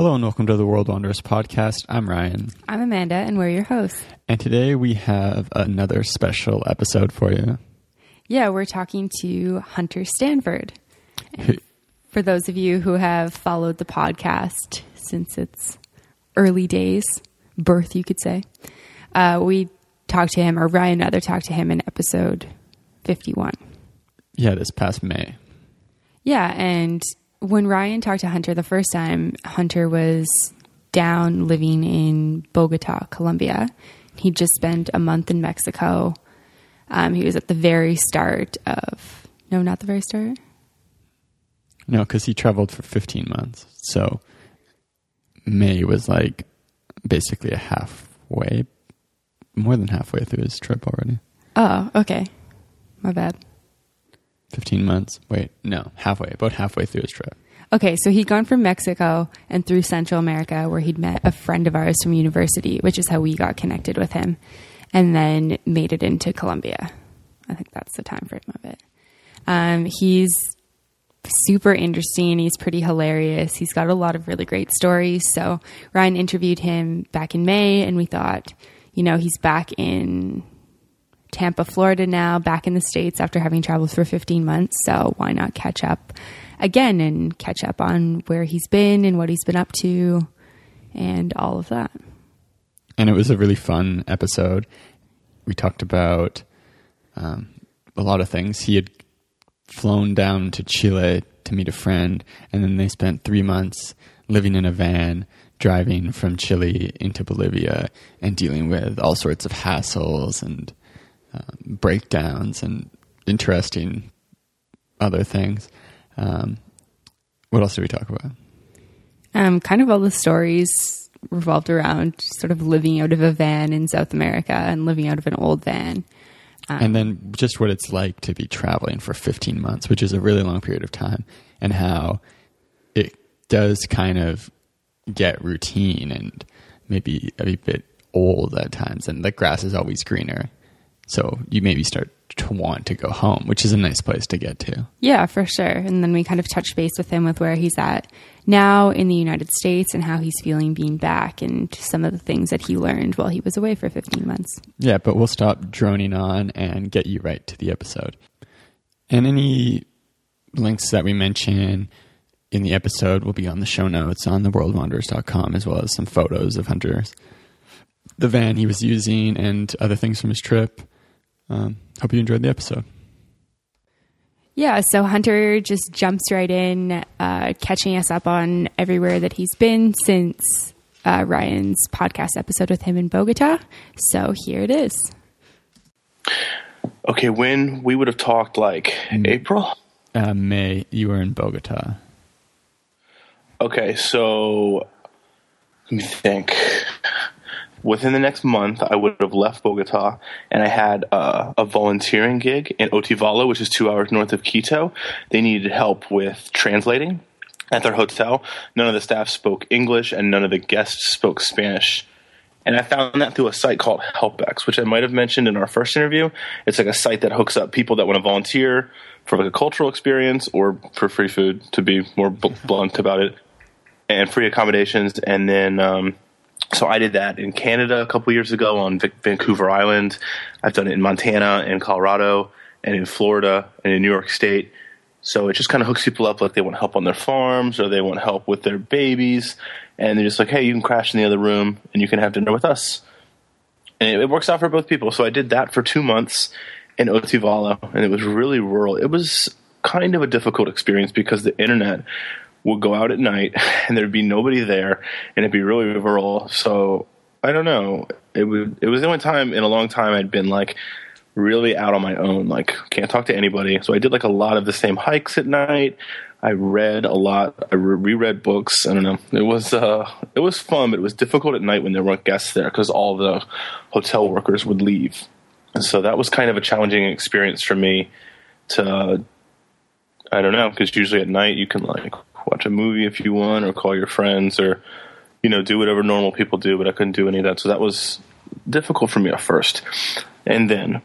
Hello and welcome to the World Wanderers podcast. I'm Ryan. I'm Amanda, and we're your hosts. And today we have another special episode for you. Yeah, we're talking to Hunter Stanford. for those of you who have followed the podcast since its early days, birth, you could say, uh, we talked to him, or Ryan rather talked to him in episode 51. Yeah, this past May. Yeah, and when Ryan talked to Hunter the first time, Hunter was down living in Bogota, Colombia. He just spent a month in Mexico. Um, he was at the very start of no, not the very start. No, because he traveled for 15 months. So May was like basically a halfway, more than halfway through his trip already. Oh, okay. My bad. 15 months. Wait, no, halfway, about halfway through his trip. Okay, so he'd gone from Mexico and through Central America, where he'd met a friend of ours from university, which is how we got connected with him, and then made it into Colombia. I think that's the time frame of it. Um, he's super interesting. He's pretty hilarious. He's got a lot of really great stories. So Ryan interviewed him back in May, and we thought, you know, he's back in Tampa, Florida now, back in the States after having traveled for 15 months. So why not catch up again and catch up on where he's been and what he's been up to and all of that. And it was a really fun episode. We talked about um, a lot of things. He had flown down to Chile to meet a friend, and then they spent three months living in a van driving from Chile into Bolivia and dealing with all sorts of hassles and um, breakdowns and interesting other things. Um, what else did we talk about? Um, kind of all the stories revolved around sort of living out of a van in South America and living out of an old van. Um, and then just what it's like to be traveling for 15 months, which is a really long period of time, and how it does kind of get routine and maybe a bit old at times, and the grass is always greener. So you maybe start to want to go home, which is a nice place to get to. Yeah, for sure. And then we kind of touched base with him with where he's at now in the United States and how he's feeling being back and some of the things that he learned while he was away for 15 months. Yeah, but we'll stop droning on and get you right to the episode. And any links that we mention in the episode will be on the show notes on theworldwanderers.com as well as some photos of Hunter's the van he was using and other things from his trip. Um, hope you enjoyed the episode. Yeah, so Hunter just jumps right in, uh, catching us up on everywhere that he's been since uh, Ryan's podcast episode with him in Bogota. So here it is. Okay, when we would have talked like mm. April? Uh, May. You were in Bogota. Okay, so let me think within the next month, I would have left Bogota and I had uh, a volunteering gig in Otavalo, which is two hours north of Quito. They needed help with translating at their hotel. None of the staff spoke English and none of the guests spoke Spanish. And I found that through a site called HelpX, which I might have mentioned in our first interview. It's like a site that hooks up people that want to volunteer for like a cultural experience or for free food, to be more blunt about it, and free accommodations. And then um, so I did that in Canada a couple years ago on Vancouver Island. I've done it in Montana and Colorado and in Florida and in New York State. So it just kind of hooks people up like they want help on their farms or they want help with their babies. And they're just like, hey, you can crash in the other room and you can have dinner with us. And it, it works out for both people. So I did that for two months in Otavalo and it was really rural. It was kind of a difficult experience because the internet would go out at night and there'd be nobody there and it'd be really rural. So I don't know. It would, it was the only time in a long time I'd been like really out on my own. Like can't talk to anybody. So I did like a lot of the same hikes at night. I read a lot. I re- reread books. I don't know. It was uh, it was fun, but it was difficult at night when there weren't guests there because all the hotel workers would leave. And so that was kind of a challenging experience for me. To I don't know because usually at night you can like watch a movie if you want, or call your friends, or you know do whatever normal people do. But I couldn't do any of that, so that was difficult for me at first. And then,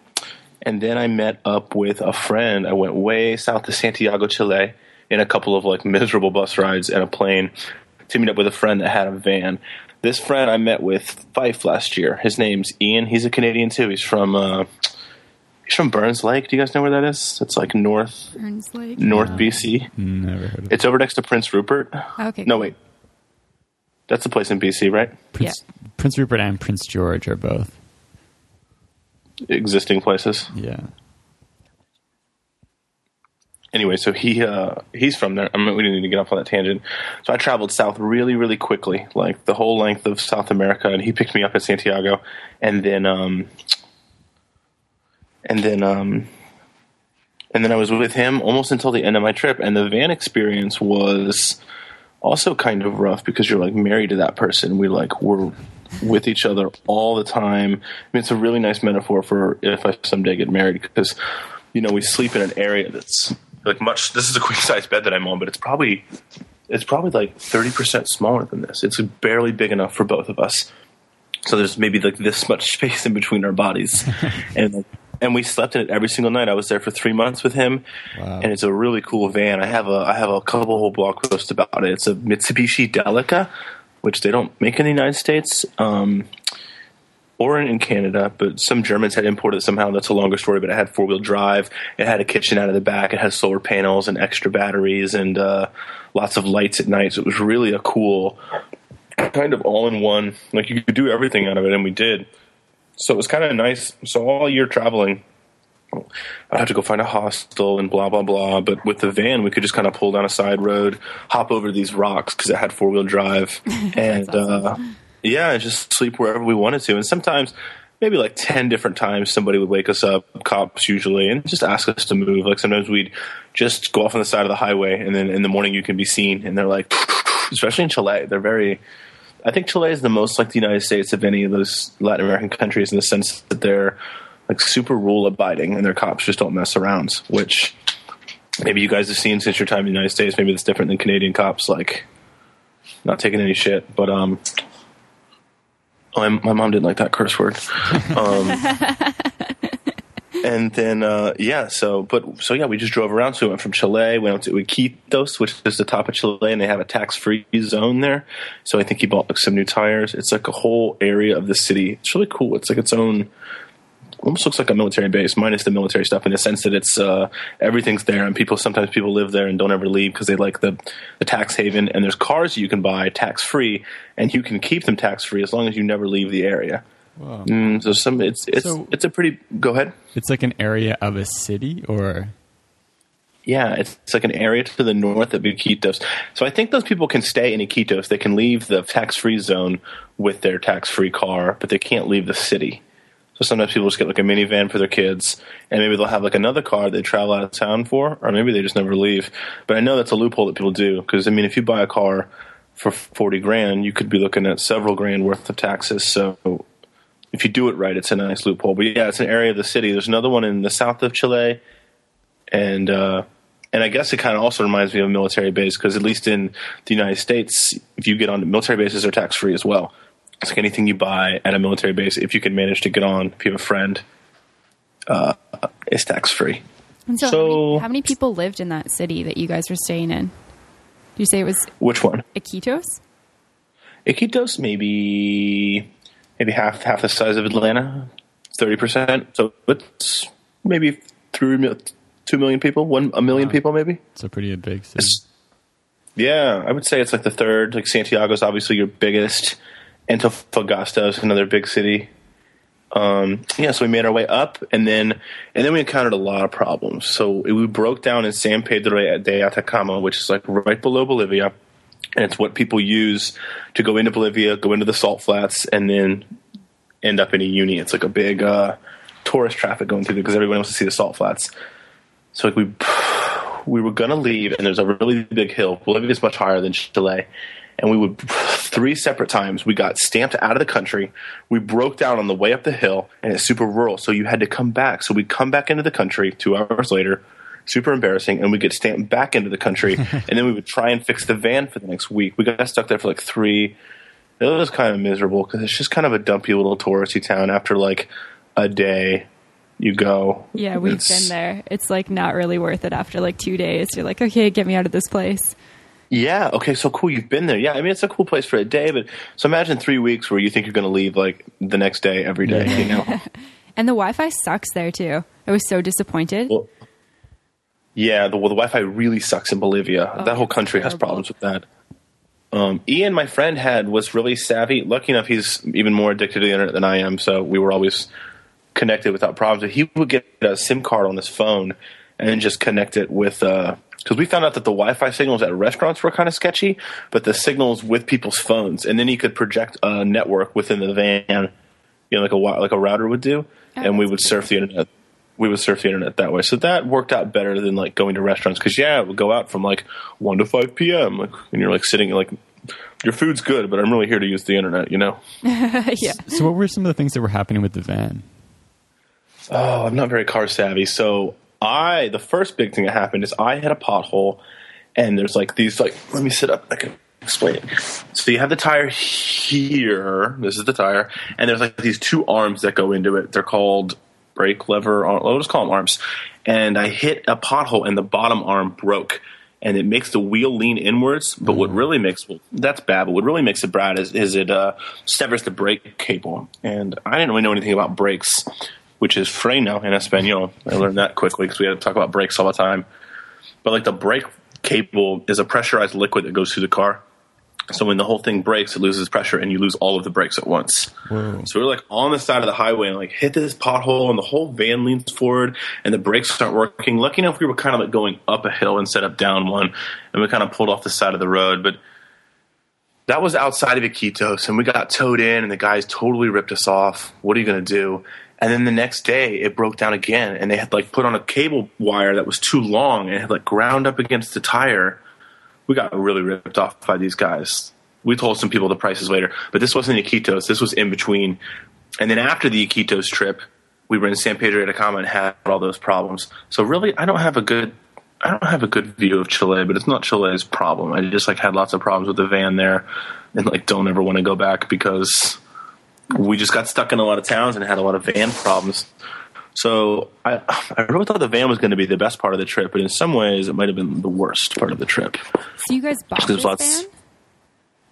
and then I met up with a friend. I went way south to Santiago, Chile in a couple of like miserable bus rides and a plane to meet up with a friend that had a van. This friend I met with Fife last year. His name's Ian. He's a Canadian too. He's from uh, he's from Burns Lake. Do you guys know where that is? It's like north Burns Lake. North BC. Never heard of it. It's over next to Prince Rupert. Okay. No wait, that's the place in BC, right? Prince, Prince Rupert and Prince George are both. Existing places. Yeah. anyway, so he uh, he's from there. I mean, we didn't need to get off on that tangent. So I traveled south really, really quickly, like the whole length of South America, and he picked me up at Santiago, and then um, and then um, and then I was with him almost until the end of my trip. And the van experience was also kind of rough because you're like married to that person. We like were with each other all the time. I mean, it's a really nice metaphor for if I someday get married because you know we sleep in an area that's like much. This is a queen size bed that I'm on, but it's probably it's probably like thirty percent smaller than this. It's barely big enough for both of us. So there's maybe like this much space in between our bodies, and and we slept in it every single night. I was there for three months with him, Wow. and it's a really cool van. I have a I have a couple whole blog posts about it. It's a Mitsubishi Delica, which they don't make in the United States. Um, or in Canada, but some Germans had imported it somehow. That's a longer story, but it had four wheel drive. It had a kitchen out of the back. It had solar panels and extra batteries and uh, lots of lights at night. So it was really a cool kind of all in one. Like you could do everything out of it, and we did. So it was kind of nice. So all year traveling, I'd have to go find a hostel and blah blah blah. But with the van, we could just kind of pull down a side road, hop over these rocks because it had four wheel drive, and uh, yeah, just sleep wherever we wanted to. And sometimes, maybe like ten different times, somebody would wake us up, cops usually, and just ask us to move. Like sometimes we'd just go off on the side of the highway, and then in the morning you can be seen, and they're like, especially in Chile, they're very. I think Chile is the most like the United States of any of those Latin American countries in the sense that they're like super rule abiding and their cops just don't mess around, which maybe you guys have seen since your time in the United States. Maybe that's different than Canadian cops, like not taking any shit. But um, oh, my, my mom didn't like that curse word. Um, and then uh, yeah, so but so yeah, we just drove around. So we went from Chile, went to Iquique, which is the top of Chile, and they have a tax free zone there. So I think he bought like some new tires. It's like a whole area of the city. It's really cool. It's like its own almost looks like a military base, minus the military stuff in the sense that it's uh, everything's there, and people sometimes people live there and don't ever leave because they like the the tax haven. And there's cars you can buy tax free, and you can keep them tax free as long as you never leave the area. Wow. Mm, so some it's it's So- it's a pretty. Go ahead. It's like an area of a city, or Yeah, it's, it's like an area to the north of Iquique. So I think those people can stay in Iquique. They can leave the tax free zone with their tax free car, but they can't leave the city. So sometimes people just get like a minivan for their kids, and maybe they'll have like another car they travel out of town for, or maybe they just never leave. But I know that's a loophole that people do because I mean, if you buy a car for forty grand, you could be looking at several grand worth of taxes. So if you do it right, it's a nice loophole. But yeah, it's an area of the city. There's another one in the south of Chile, and uh, and I guess it kind of also reminds me of a military base because at least in the United States, if you get on military bases, are tax free as well. It's like anything you buy at a military base, if you can manage to get on, if you have a friend, uh, it's tax free. And so, So- how, many, how many people lived in that city that you guys were staying in? Did you say it was Which one? Iquique? Iquique, maybe maybe half half the size of Atlanta, thirty percent. So it's maybe three mil, two million people, one a million people, maybe. it's a pretty big city. It's- yeah, I would say it's like the third. Like Santiago's obviously your biggest. Antofagasta is another big city. Um, yeah, so we made our way up, and then and then we encountered a lot of problems. So we broke down in San Pedro de Atacama, which is like right below Bolivia, and it's what people use to go into Bolivia, go into the salt flats, and then end up in Uyuni. It's like a big uh, tourist traffic going through there because everyone wants to see the salt flats. So like we we were gonna leave, and there's a really big hill. Bolivia is much higher than Chile, and we would three separate times we got stamped out of the country. We broke down on the way up the hill, and it's super rural, so you had to come back. So we come back into the country two hours later. Super embarrassing, and we get stamped back into the country, and then we would try and fix the van for the next week. We got stuck there for like three. It was kind of miserable because it's just kind of a dumpy little touristy town. After like a day, you go. Yeah, we've It's- been there. It's like not really worth it after like two days. You're like, okay, get me out of this place. Yeah. Okay. So cool. You've been there. Yeah. I mean, it's a cool place for a day, but so imagine three weeks where you think you're going to leave like the next day every day. You know. And the Wi-Fi sucks there too. I was so disappointed. well, yeah. The, well, the Wi-Fi really sucks in Bolivia. Oh, that whole country has problems with that. Um, Ian, my friend, had was really savvy. Lucky enough, he's even more addicted to the internet than I am. So we were always connected without problems. But he would get a SIM card on his phone and just connect it with. Because we found out that the Wi-Fi signals at restaurants were kind of sketchy, but the signals with people's phones, and then he could project a network within the van, you know, like a like a router would do, and we would surf the internet. We would surf the internet that way, so that worked out better than like going to restaurants. Because yeah, it would go out from like one to five p.m. Like, and you're like sitting like your food's good, but I'm really here to use the internet, you know. yeah. So, what were some of the things that were happening with the van? Oh, I'm not very car savvy. So I, the first big thing that happened is I had a pothole, and there's like these like. Let me sit up. I can explain it. So you have the tire here. This is the tire, and there's like these two arms that go into it. They're called brake lever. We'll just call them arms. And I hit a pothole, and the bottom arm broke. And it makes the wheel lean inwards, but what really makes well, that's bad. But what really makes it bad is, is it uh, severs the brake cable. And I didn't really know anything about brakes which is freno in Espanol. I learned that quickly because we had to talk about brakes all the time. But like the brake cable is a pressurized liquid that goes through the car. So when the whole thing breaks, it loses pressure and you lose all of the brakes at once. Whoa. So we're like on the side of the highway and like hit this pothole and the whole van leans forward and the brakes aren't working. Lucky enough, we were kind of like going up a hill instead of down one, and we kind of pulled off the side of the road. But that was outside of Iquique, and we got towed in, and the guys totally ripped us off. What are you going to do? And then the next day, it broke down again, and they had like put on a cable wire that was too long and it had like ground up against the tire. We got really ripped off by these guys. We told some people the prices later, but this wasn't Iquique. This was in between. And then after the Iquique trip, we were in San Pedro de Atacama and had all those problems. So really, I don't have a good, I don't have a good view of Chile, but it's not Chile's problem. I just like had lots of problems with the van there, and like don't ever want to go back because we just got stuck in a lot of towns and had a lot of van problems. So I, I really thought the van was going to be the best part of the trip, but in some ways, it might have been the worst part of the trip. So you guys bought There's this lots- van?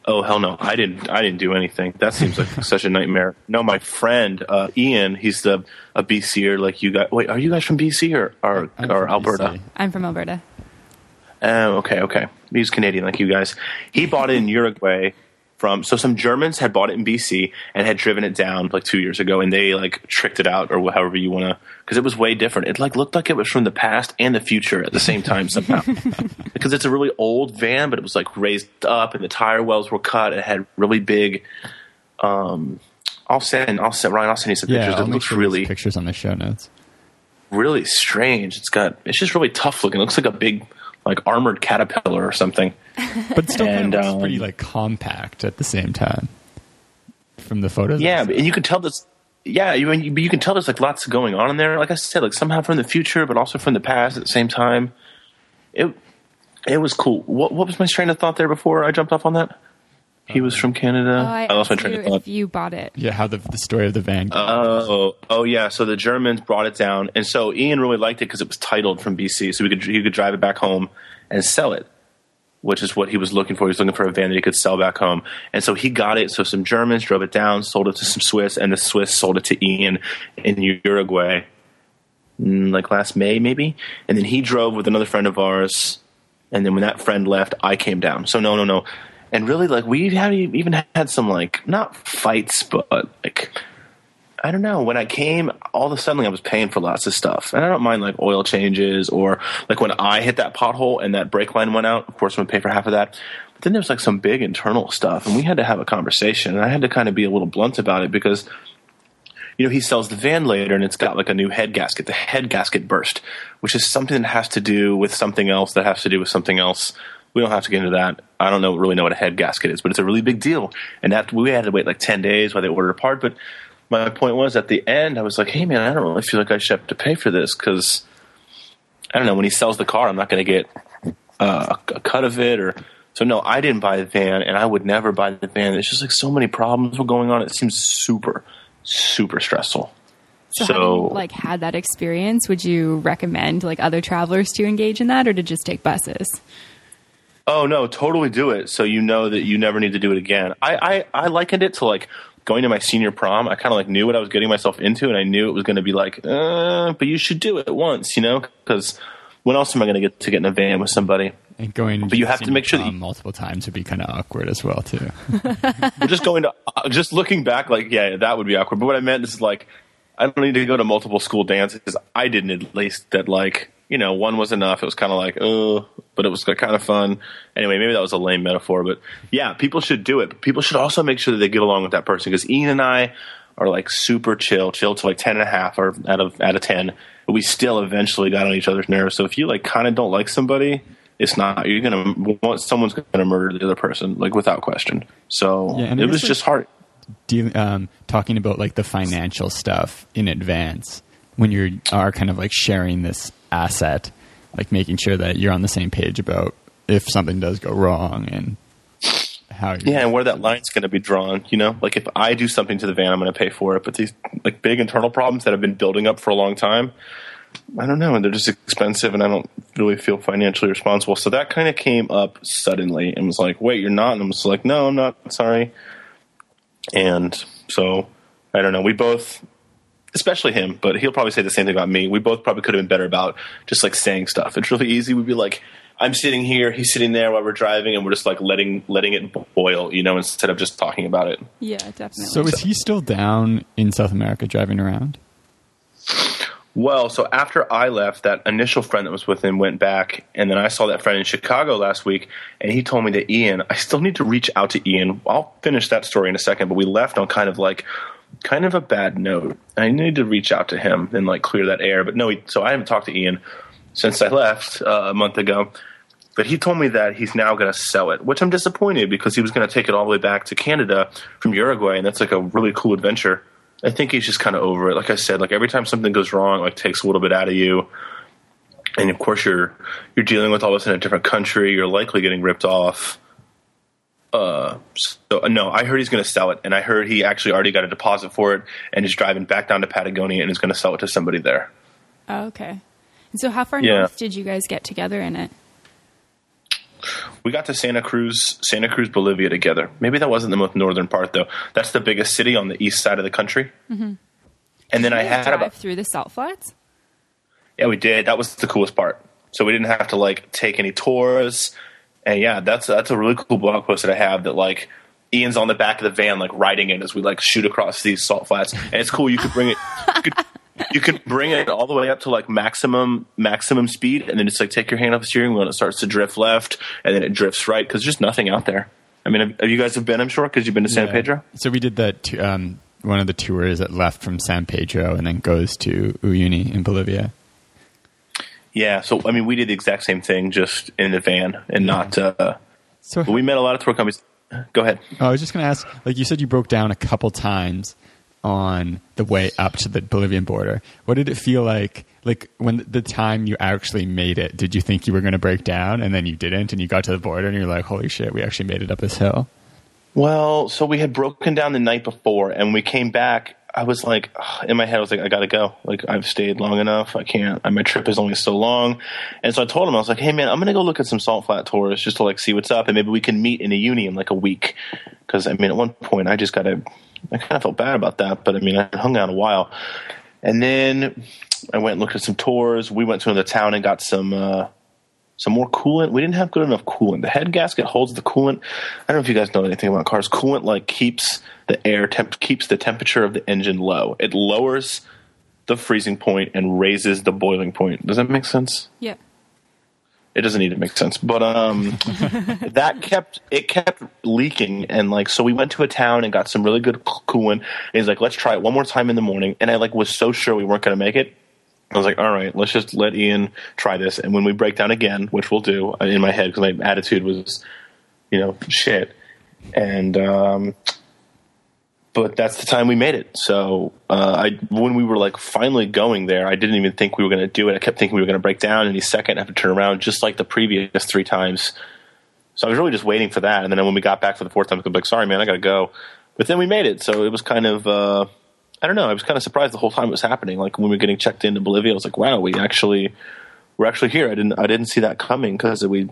Oh hell no! I didn't. I didn't do anything. That seems like such a nightmare. No, my friend uh, Ian, he's the a BCer like you guys. Wait, are you guys from BC or or, I'm or Alberta? BC. I'm from Alberta. Oh, okay, okay. He's Canadian like you guys. He bought it in Uruguay from so some Germans had bought it in BC and had driven it down like two years ago, and they like tricked it out or however you want to because it was way different. It like looked like it was from the past and the future at the same time somehow. because it's a really old van, but it was like raised up and the tire wells were cut. It had really big. Um, I'll send. I'll send Ryan. I'll send you some Yeah, pictures. I'll It looks sure really pictures on the show notes. really strange. It's got it's just really tough looking. It looks like a big like armored caterpillar or something. But still, kind of looks pretty um, like compact at the same time. From the photos, Yeah, and you can tell this. Yeah, you, you but you can tell there's like lots going on in there. Like I said, like somehow from the future, but also from the past at the same time. It it was cool. What what was my train of thought there before I jumped off on that? He was from Canada. Oh, I, lost my asked train of thought. if you bought it. yeah, how the the story of the van. Oh, oh yeah. So the Germans brought it down, and so Ian really liked it because it was titled from BC, so we could he could drive it back home and sell it, which is what he was looking for. He was looking for a van that he could sell back home, and so he got it. So some Germans drove it down, sold it to some Swiss, and the Swiss sold it to Ian in Uruguay, mm, like last May maybe, and then he drove with another friend of ours, and then when that friend left, I came down. So no, no, no. And really, like we have even had some like not fights, but uh, like I don't know. When I came, all of a sudden I was paying for lots of stuff, and I don't mind like oil changes or like when I hit that pothole and that brake line went out. Of course, I'm gonna pay for half of that. But then there's like some big internal stuff, and we had to have a conversation. And I had to kind of be a little blunt about it because you know, he sells the van later and it's got like a new head gasket. The head gasket burst, which is something that has to do with something else that has to do with something else. We don't have to get into that. I don't know really know what a head gasket is, but it's a really big deal. And that we had to wait like ten days while they ordered a part. But my point was at the end, I was like, hey man, I don't really feel like I should have to pay for this because I don't know when he sells the car, I'm not going to get uh, a cut of it or. So no, I didn't buy the van, and I would never buy the van. It's just like so many problems were going on. It seems super, super stressful. So, So, having like had that experience, would you recommend like other travelers to engage in that, or to just take buses? Oh no, totally do it. So you know that you never need to do it again. I I, I likened it to like going to my senior prom. I kind of like knew what I was getting myself into, and I knew it was going to be like, uh, but you should do it once, you know, because when else am I going to get to get in a van with somebody? And going, But you have to make sure that you- multiple times would be kind of awkward as well too. We're just going to uh, just looking back, like yeah, that would be awkward. But what I meant is like I don't need to go to multiple school dances. I didn't at least that like you know one was enough. It was kind of like oh, but it was kind of fun. Anyway, maybe that was a lame metaphor, but yeah, people should do it. But people should also make sure that they get along with that person because Ian and I are like super chill, chill to like ten and a half or out of out of ten. But we still eventually got on each other's nerves. So if you like kind of don't like somebody. It's not. You're gonna want someone's gonna murder the other person, like without question. So Yeah, it was guess, just like- hard. deal, um, talking about like the financial stuff in advance when you are kind of like sharing this asset, like making sure that you're on the same page about if something does go wrong and how. Yeah, and where that line's going to be drawn, you know, like if I do something to the van, I'm going to pay for it. But these like big internal problems that have been building up for a long time, I don't know, and they're just expensive, and I don't really feel financially responsible. So that kind of came up suddenly, and was like, "Wait, you're not?" And I was like, "No, I'm not. Sorry." And so I don't know. We both, especially him, but he'll probably say the same thing about me. We both probably could have been better about just like saying stuff. It's really easy. We'd be like, I'm sitting here, he's sitting there while we're driving, and we're just like letting letting it boil, you know, instead of just talking about it. Yeah, definitely. So is he still down in South America driving around? Well, so after I left, that initial friend that was with him went back, and then I saw that friend in Chicago last week, and he told me that Ian, I still need to reach out to Ian. I'll finish that story in a second, but we left on kind of like, kind of a bad note. I need to reach out to him and like clear that air. But no, he, so I haven't talked to Ian since I left uh, a month ago. But he told me that he's now going to sell it, which I'm disappointed because he was going to take it all the way back to Canada from Uruguay, and that's like a really cool adventure. I think he's just kind of over it. Like I said, like every time something goes wrong, like takes a little bit out of you, and of course you're you're dealing with all this in a different country. You're likely getting ripped off. Uh, so no, I heard he's going to sell it, and I heard he actually already got a deposit for it, and is driving back down to Patagonia and is going to sell it to somebody there. oh, okay. And so, how far Yeah. north did you guys get together in it? We got to Santa Cruz, Santa Cruz, Bolivia together. Maybe that wasn't the most northern part though. That's the biggest city on the east side of the country. And then I had drive about through the salt flats. yeah, we did. That was the coolest part. So we didn't have to like take any tours. And yeah, that's that's a really cool blog post that I have that like Ian's on the back of the van like riding it as we like shoot across these salt flats. And it's cool. You could bring it. You could, you could bring it all the way up to like maximum maximum speed, and then just like take your hand off the steering wheel, and it starts to drift left, and then it drifts right because there's just nothing out there. I mean, have, have you guys have been? I'm sure because you've been to San Yeah. Pedro. So we did that. Um, one of the tours that left from San Pedro and then goes to Uyuni in Bolivia. Yeah. So I mean, we did the exact same thing, just in the van, and not. Uh, So but we met a lot of tour companies. Go ahead. I was just going to ask, like you said, you broke down a couple times on the way up to the Bolivian border. What did it feel like? Like when the time you actually made it, did you think you were going to break down and then you didn't, and you got to the border and you're like, "Holy shit, we actually made it up this hill." Well, so we had broken down the night before, and we came back. I was like, in my head, I was like, I gotta go. Like, I've stayed long enough. I can't. My trip is only so long. And so I told him, I was like, hey man, I'm gonna go look at some salt flat tours just to like see what's up, and maybe we can meet in Uyuni in like a week. Because I mean, at one point, I just gotta. I kind of felt bad about that, but I mean, I hung out a while, and then I went and looked at some tours. We went to another town and got some. Uh, some more coolant. We didn't have good enough coolant. The head gasket holds the coolant. I don't know if you guys know anything about cars. Coolant like keeps the air temp keeps the temperature of the engine low. It lowers the freezing point and raises the boiling point. Does that make sense? Yeah. It doesn't need to make sense, but um, that kept it kept leaking, and like so we went to a town and got some really good coolant. And he's like, let's try it one more time in the morning, and I like was so sure we weren't going to make it. I was like, all right, let's just let Ian try this, and when we break down again, which we'll do uh, in my head because my attitude was, you know, shit, and um, but that's the time we made it. So uh, I, when we were like finally going there, I didn't even think we were going to do it. I kept thinking we were going to break down any second, have to turn around, just like the previous three times. So I was really just waiting for that. And then when we got back for the fourth time, I was like, "Sorry, man, I got to go." But then we made it, so it was kind of. Uh, I don't know. I was kind of surprised the whole time it was happening. Like when we were getting checked into Bolivia, I was like, "Wow, we actually, we're actually here." I didn't, I didn't see that coming because we,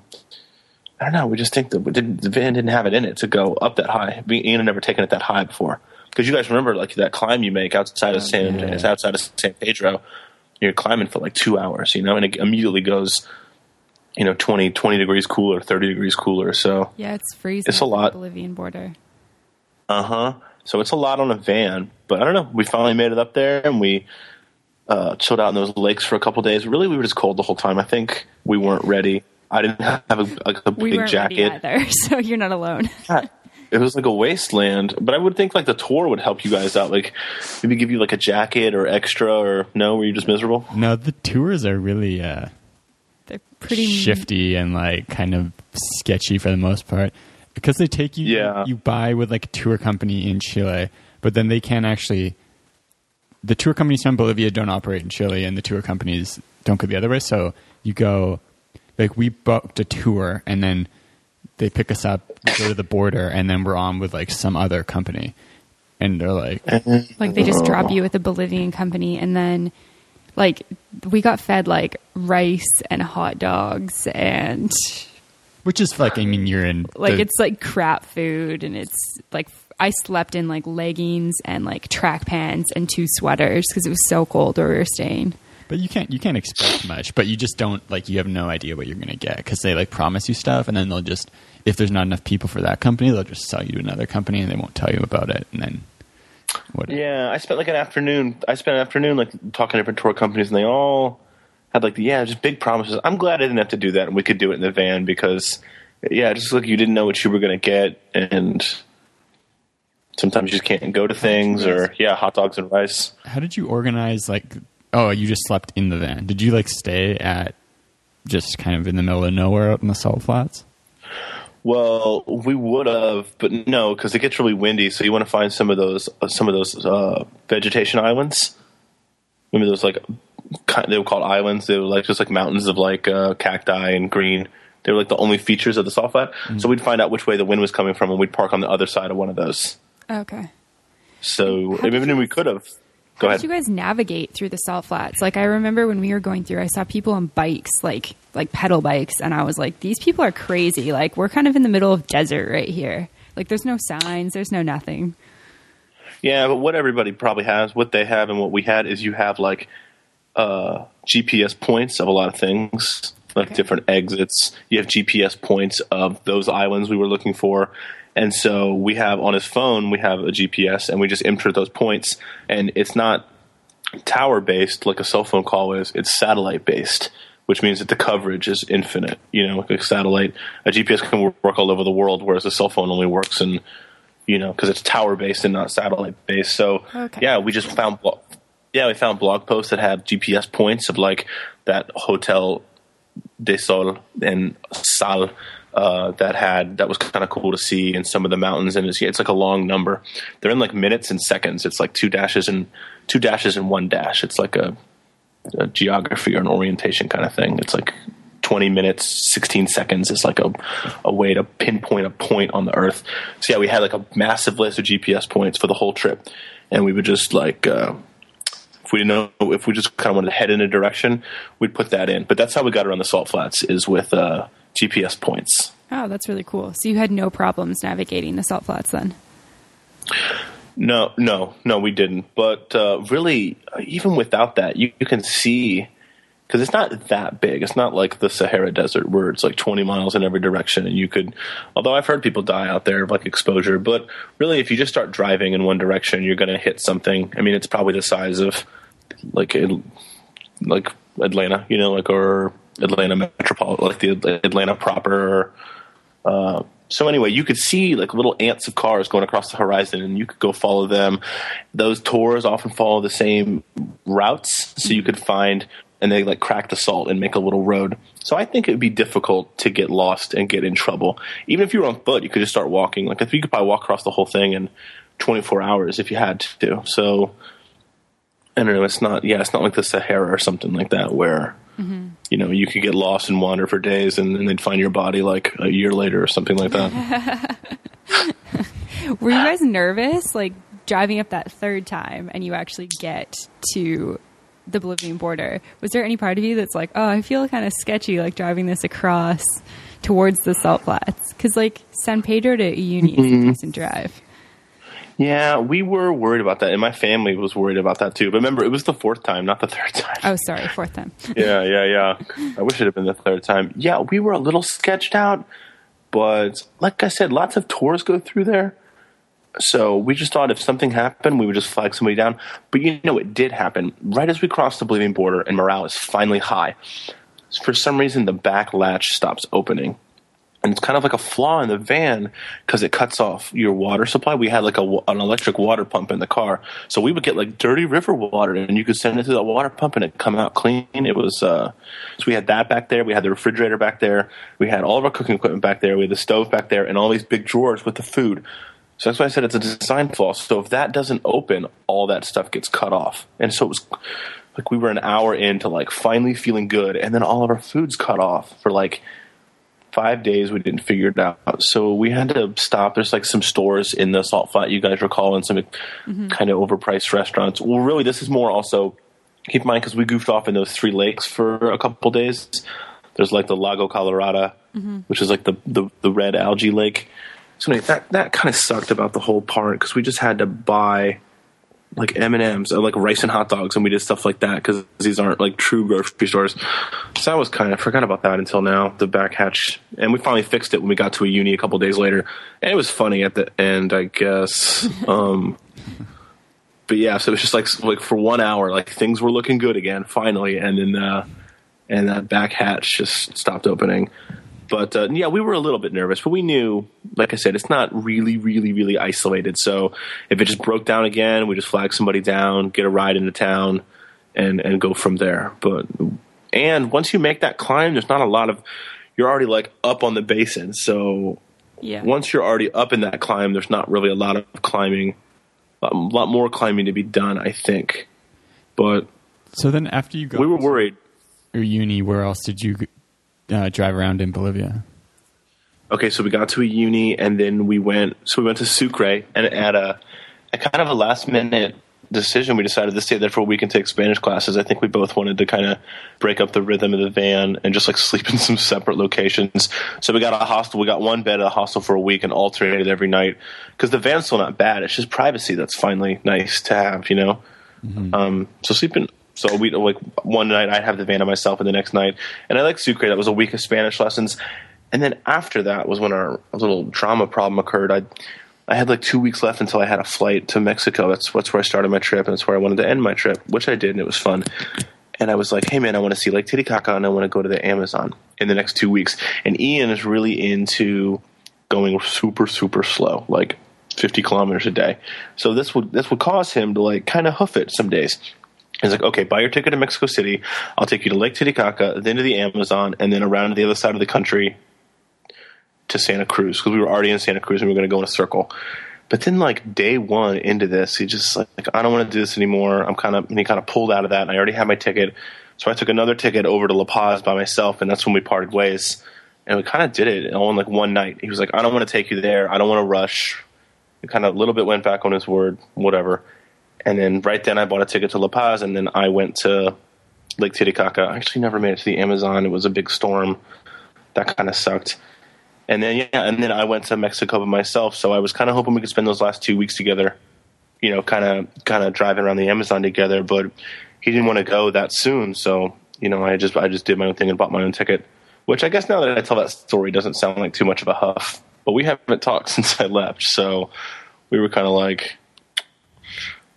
I don't know. We just think that we didn't, the van didn't have it in it to go up that high. Ian had never taken it that high before because you guys remember like that climb you make outside of San, yeah. it's outside of San Pedro. You're climbing for like two hours, you know, and it immediately goes, you know, 20, 20 degrees cooler, thirty degrees cooler. So Yeah, it's freezing. It's a lot. Bolivian border. Uh huh. So it's a lot on a van, but I don't know. We finally made it up there, and we uh, chilled out in those lakes for a couple days. Really, we were just cold the whole time. I think we weren't ready. I didn't have a, a, a We big weren't jacket. ready either, so you're not alone. yeah, It was like a wasteland, but I would think like the tour would help you guys out. Like maybe give you like a jacket or extra, or no, were you just miserable? No, the tours are really uh, They're pretty shifty and like kind of sketchy for the most part because they take you Yeah. you buy with like a tour company in Chile, but then they can't actually. The tour companies from Bolivia don't operate in Chile, and the tour companies don't go the other way. So you go, like we booked a tour, and then they pick us up, we go to the border, and then we're on with like some other company, and they're like, Like they just drop you with a Bolivian company, and then like we got fed like rice and hot dogs, and which is like I mean you're in like the- it's like crap food, and it's like I slept in like leggings and like track pants and two sweaters because it was so cold where we were staying. But you can't you can't expect much. But you just don't like you have no idea what you're gonna get because they like promise you stuff and then they'll just if there's not enough people for that company they'll just sell you to another company and they won't tell you about it and then what? Yeah, I spent like an afternoon. I spent an afternoon like talking to different tour companies, and they all had like yeah, just big promises. I'm glad I didn't have to do that, and we could do it in the van because yeah, just like you didn't know what you were going to get, and sometimes you just can't go to things, or yeah, hot dogs and rice. How did you organize like? Oh, you just slept in the van. Did you like stay at just kind of in the middle of nowhere out in the salt flats? Well, we would have, but no, because it gets really windy. So you want to find some of those, uh, some of those uh, vegetation islands. Remember those like kind they were called islands. They were like just like mountains of like uh, cacti and green. They were like the only features of the salt flat. So we'd find out which way the wind was coming from, and we'd park on the other side of one of those. Okay. So How did even you if we could have, go How ahead. did you guys navigate through the salt flats? Like I remember when we were going through, I saw people on bikes, like like pedal bikes, and I was like, these people are crazy. Like we're kind of in the middle of desert right here. Like there's no signs, there's no nothing. Yeah, but what everybody probably has, what they have, and what we had is you have like uh, GPS points of a lot of things, like different exits. You have GPS points of those islands we were looking for. And so we have on his phone, we have a GPS, and we just enter those points. And it's not tower based like a cell phone call is, it's satellite based, which means that the coverage is infinite. You know, like a satellite, a GPS can work all over the world, whereas a cell phone only works in you know, because it's tower based and not satellite based. So Okay. yeah, we just found yeah we found blog posts that have GPS points of like that hotel de Sol and Sal uh, that had that was kind of cool to see in some of the mountains and it's, it's like a long number. They're in like minutes and seconds. It's like two dashes and two dashes and one dash. It's like a, a geography or an orientation kind of thing. It's like 20 minutes, 16 seconds is like a, a way to pinpoint a point on the earth. So yeah, we had like a massive list of GPS points for the whole trip. And we would just like, uh, if we didn't know, if we just kind of wanted to head in a direction, we'd put that in. But that's how we got around the salt flats is with, uh, GPS points. Oh, that's really cool. So you had no problems navigating the salt flats then. No, no, no, we didn't. But uh, really, even without that, you, you can see because it's not that big. It's not like the Sahara Desert where it's like 20 miles in every direction, and you could. Although I've heard people die out there of like exposure, but really, if you just start driving in one direction, you're going to hit something. I mean, it's probably the size of like like Atlanta, you know, like or Atlanta metropolitan, like the Atlanta proper. Uh, so anyway, you could see like little ants of cars going across the horizon, and you could go follow them. Those tours often follow the same routes, so you could find and they like crack the salt and make a little road. So I think it would be difficult to get lost and get in trouble. Even if you were on foot, you could just start walking. Like if you could probably walk across the whole thing in 24 hours if you had to. So I don't know. It's not. Yeah, it's not like the Sahara or something like that where mm-hmm. you know you could get lost and wander for days and then they'd find your body like a year later or something like that. Were you guys nervous, like driving up that third time, and you actually get to the Bolivian border? Was there any part of you that's like, oh, I feel kind of sketchy, like driving this across towards the salt flats? Because like San Pedro to Uyuni mm-hmm. is a decent drive. Yeah, we were worried about that, and my family was worried about that too. But remember, it was the fourth time, not the third time. Oh, sorry, fourth time. yeah, yeah, yeah. I wish it had been the third time. Yeah, we were a little sketched out, but like I said, lots of tours go through there. So we just thought if something happened, we would just flag somebody down. But you know, it did happen right as we crossed the Bolivian border, and morale is finally high. For some reason, the back latch stops opening and it's kind of like a flaw in the van because it cuts off your water supply. We had like a, an electric water pump in the car, so we would get like dirty river water, and you could send it through the water pump and it come out clean. It was uh, so we had that back there. We had the refrigerator back there. We had all of our cooking equipment back there. We had the stove back there, and all these big drawers with the food. So that's why I said it's a design flaw. So if that doesn't open, all that stuff gets cut off, and so it was like we were an hour into like finally feeling good, and then all of our food's cut off for like five days we didn't figure it out. So we had to stop. There's like some stores in the salt flat you guys recall and some mm-hmm. kind of overpriced restaurants. Well, really, this is more also keep in mind because we goofed off in those three lakes for a couple days. There's like the Lago Colorado, mm-hmm. which is like the, the, the red algae lake. So anyway, that that kind of sucked about the whole part because we just had to buy like M and M's, like rice and hot dogs, and we did stuff like that because these aren't like true grocery stores. So I was kind of forgot about that until now. The back hatch, and we finally fixed it when we got to Uyuni a couple days later, and it was funny at the end, I guess. um, but yeah, so it was just like like for one hour, like things were looking good again finally, and then uh, and that back hatch just stopped opening. But uh, yeah, we were a little bit nervous, but we knew, like I said, it's not really, really, really isolated. So if it just broke down again, we just flag somebody down, get a ride into town, and and go from there. But and once you make that climb, there's not a lot of you're already like up on the basin. So yeah. once you're already up in that climb, there's not really a lot of climbing, a lot more climbing to be done, I think. But so then after you got we were worried. Or uni, where else did you uh, drive around in Bolivia? Okay, so we got to Uyuni, and then we went. So we went to Sucre, and at a, a kind of a last minute decision, we decided to stay there for a week and take Spanish classes. I think we both wanted to kind of break up the rhythm of the van and just like sleep in some separate locations. So we got a hostel. We got one bed at a hostel for a week and alternated every night because the van's still not bad. It's just privacy that's finally nice to have, you know. Mm-hmm. Um, so sleeping so we like one night I'd have the van to myself, and the next night, and I like Sucre. That was a week of Spanish lessons, and then after that was when our little drama problem occurred. I I had like two weeks left until I had a flight to Mexico. That's that's where I started my trip, and that's where I wanted to end my trip, which I did, and it was fun. And I was like, "Hey man, I want to see Lake Titicaca, and I want to go to the Amazon in the next two weeks." And Ian is really into going super super slow, like 50 kilometers a day. So this would this would cause him to like kind of hoof it some days. He's like, okay, buy your ticket to Mexico City. I'll take you to Lake Titicaca, then to the Amazon, and then around to the other side of the country to Santa Cruz because we were already in Santa Cruz and we were going to go in a circle. But then, like day one into this, he just like, I don't want to do this anymore. I'm kind of, and he kind of pulled out of that, and I already had my ticket, so I took another ticket over to La Paz by myself, and that's when we parted ways. And we kind of did it all in like one night. He was like, I don't want to take you there. I don't want to rush. He kind of a little bit went back on his word, whatever. And then right then I bought a ticket to La Paz, and then I went to Lake Titicaca. I actually never made it to the Amazon. It was a big storm. That kind of sucked. And then yeah, and then I went to Mexico by myself. So I was kind of hoping we could spend those last two weeks together. You know, kind of kind of driving around the Amazon together. But he didn't want to go that soon, so you know, I just I just did my own thing and bought my own ticket. Which I guess now that I tell that story doesn't sound like too much of a huff. But we haven't talked since I left, so we were kind of like,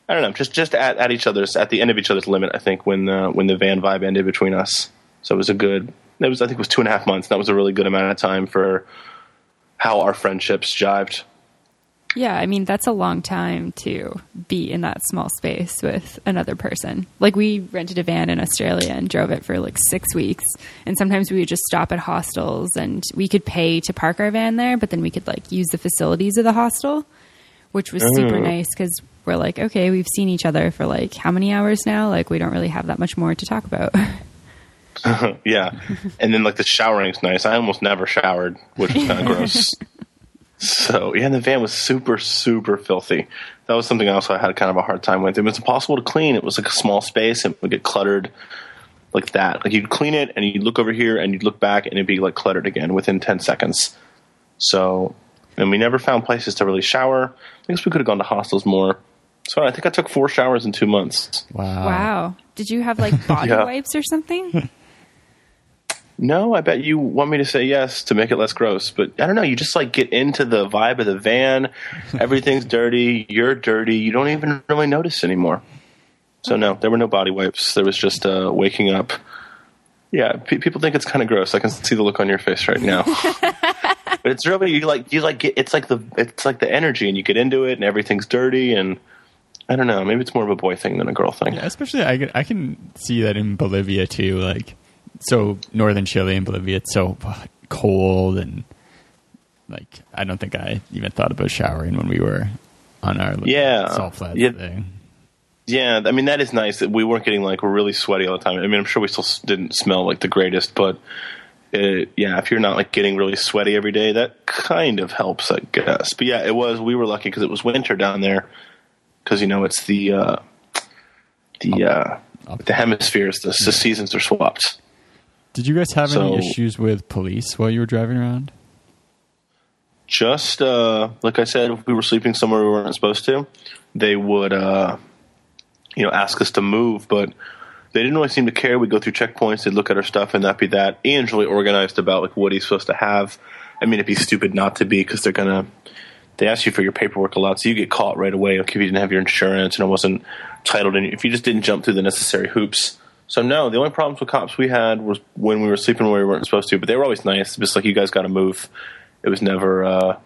I don't know, just just at, at each other's at the end of each other's limit. I think when uh, when the van vibe ended between us, so it was a good it was I think it was two and a half months. That was a really good amount of time for how our friendships jived. Yeah, I mean that's a long time to be in that small space with another person. Like we rented a van in Australia and drove it for like 6 weeks. And sometimes we would just stop at hostels and we could pay to park our van there, but then we could like use the facilities of the hostel, which was super nice cuz we're like, okay, we've seen each other for like how many hours now? Like we don't really have that much more to talk about. yeah, and then like the showering's nice. I almost never showered, which is kind of gross. So yeah, and the van was super super filthy. That was something else I had kind of a hard time with. It was impossible to clean. It was like a small space and it would get cluttered like that. Like you'd clean it and you'd look over here and you'd look back and it'd be like cluttered again within ten seconds. So and we never found places to really shower. I guess we could have gone to hostels more. So I think I took four showers in two months. Wow. wow. Did you have like body Yeah. wipes or something? No, I bet you want me to say yes to make it less gross, but I don't know. You just like get into the vibe of the van. Everything's dirty. You're dirty. You don't even really notice anymore. So no, there were no body wipes. There was just uh, waking up. Yeah, pe- people think it's kind of gross. I can see the look on your face right now. but it's really you like you like get, it's like the it's like the energy, and you get into it, and everything's dirty, and I don't know. Maybe it's more of a boy thing than a girl thing. Yeah, especially I can, I can see that in Bolivia too. Like, so northern Chile and Bolivia, it's so cold and like I don't think I even thought about showering when we were on our like, Yeah. salt flats Yeah. thing. Yeah, I mean that is nice that we weren't getting like really sweaty all the time. I mean, I'm sure we still didn't smell like the greatest, but uh yeah, if you're not like getting really sweaty every day, that kind of helps, I guess. But yeah, it was. We were lucky because it was winter down there, because you know it's the uh, the uh, the hemispheres. The, the seasons are swapped. Did you guys have any issues with police while you were driving around? just uh, like I said, if we were sleeping somewhere we weren't supposed to, they would, uh, you know, ask us to move, but they didn't really seem to care. We'd go through checkpoints, they'd look at our stuff, and that'd be that. Ian's really organized about like what he's supposed to have. I mean, it'd be stupid not to be because they're gonna. They ask you for your paperwork a lot, so you get caught right away. Like if you didn't have your insurance and it wasn't titled, and if you just didn't jump through the necessary hoops. So no, the only problems with cops we had was when we were sleeping where we weren't supposed to. But they were always nice, just like you guys got to move. It was never, uh,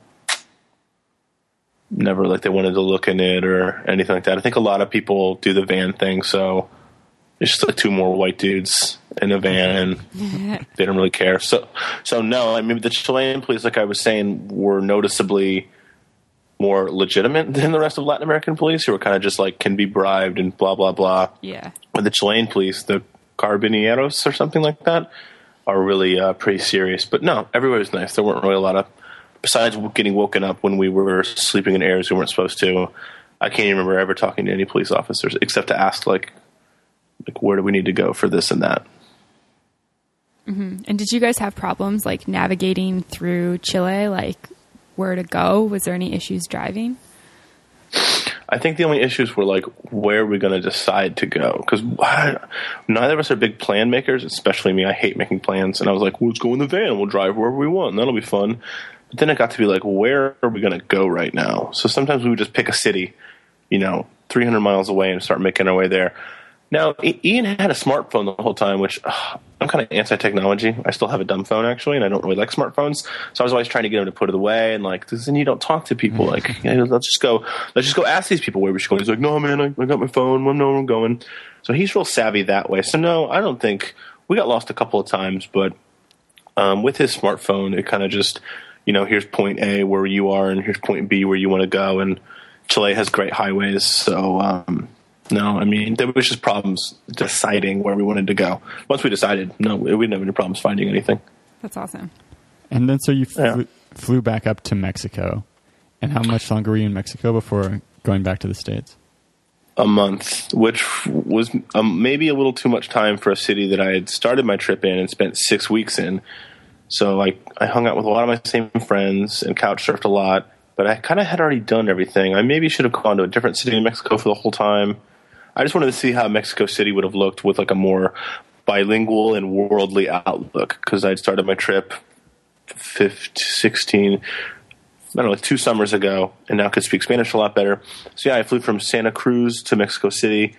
never like they wanted to look in it or anything like that. I think a lot of people do the van thing, so it's just like two more white dudes in a van, and they don't really care. So, so no, I mean the Chilean police, like I was saying, were noticeably more legitimate than the rest of Latin American police, who are kind of just like can be bribed and blah blah blah. Yeah. But the Chilean police, the Carabineros or something like that, are really uh, pretty serious. But no, everywhere was nice. There weren't really a lot of, besides getting woken up when we were sleeping in areas we weren't supposed to. I can't even remember ever talking to any police officers except to ask like, like where do we need to go for this and that. And did you guys have problems like navigating through Chile, like where to go? Was there any issues driving? I think the only issues were like where are we going to decide to go because neither of us are big plan makers, especially me. I hate making plans, and I was like, well, "Let's go in the van. We'll drive wherever we want. And that'll be fun." But then it got to be like, where are we going to go right now? So sometimes we would just pick a city, you know, 300 miles away and start making our way there. Now, Ian had a smartphone the whole time, which ugh, I'm kind of anti-technology. I still have a dumb phone actually, and I don't really like smartphones. So I was always trying to get him to put it away, and like, then you don't talk to people. Like, you know, let's just go, let's just go ask these people where we should go. He's like, no, man, I, I got my phone. I know where I'm going. So he's real savvy that way. So no, I don't think we got lost a couple of times, but um, with his smartphone, it kind of just, you know, here's point A where you are, and here's point B where you want to go. And Chile has great highways, so um, no, I mean there was just problems deciding where we wanted to go. Once we decided, no, we didn't have any problems finding anything. That's awesome. And then so you Yeah. flew, flew back up to Mexico. And how much longer were you in Mexico before going back to the States? A month, which was um, maybe a little too much time for a city that I had started my trip in and spent six weeks in. So I, I hung out with a lot of my same friends and couch surfed a lot, but I kind of had already done everything. I maybe should have gone to a different city in Mexico for the whole time. I just wanted to see how Mexico City would have looked with like a more bilingual and worldly outlook because I'd started my trip 15, 16, I don't know, like two summers ago, and now could speak Spanish a lot better. So yeah, I flew from Santa Cruz to Mexico City,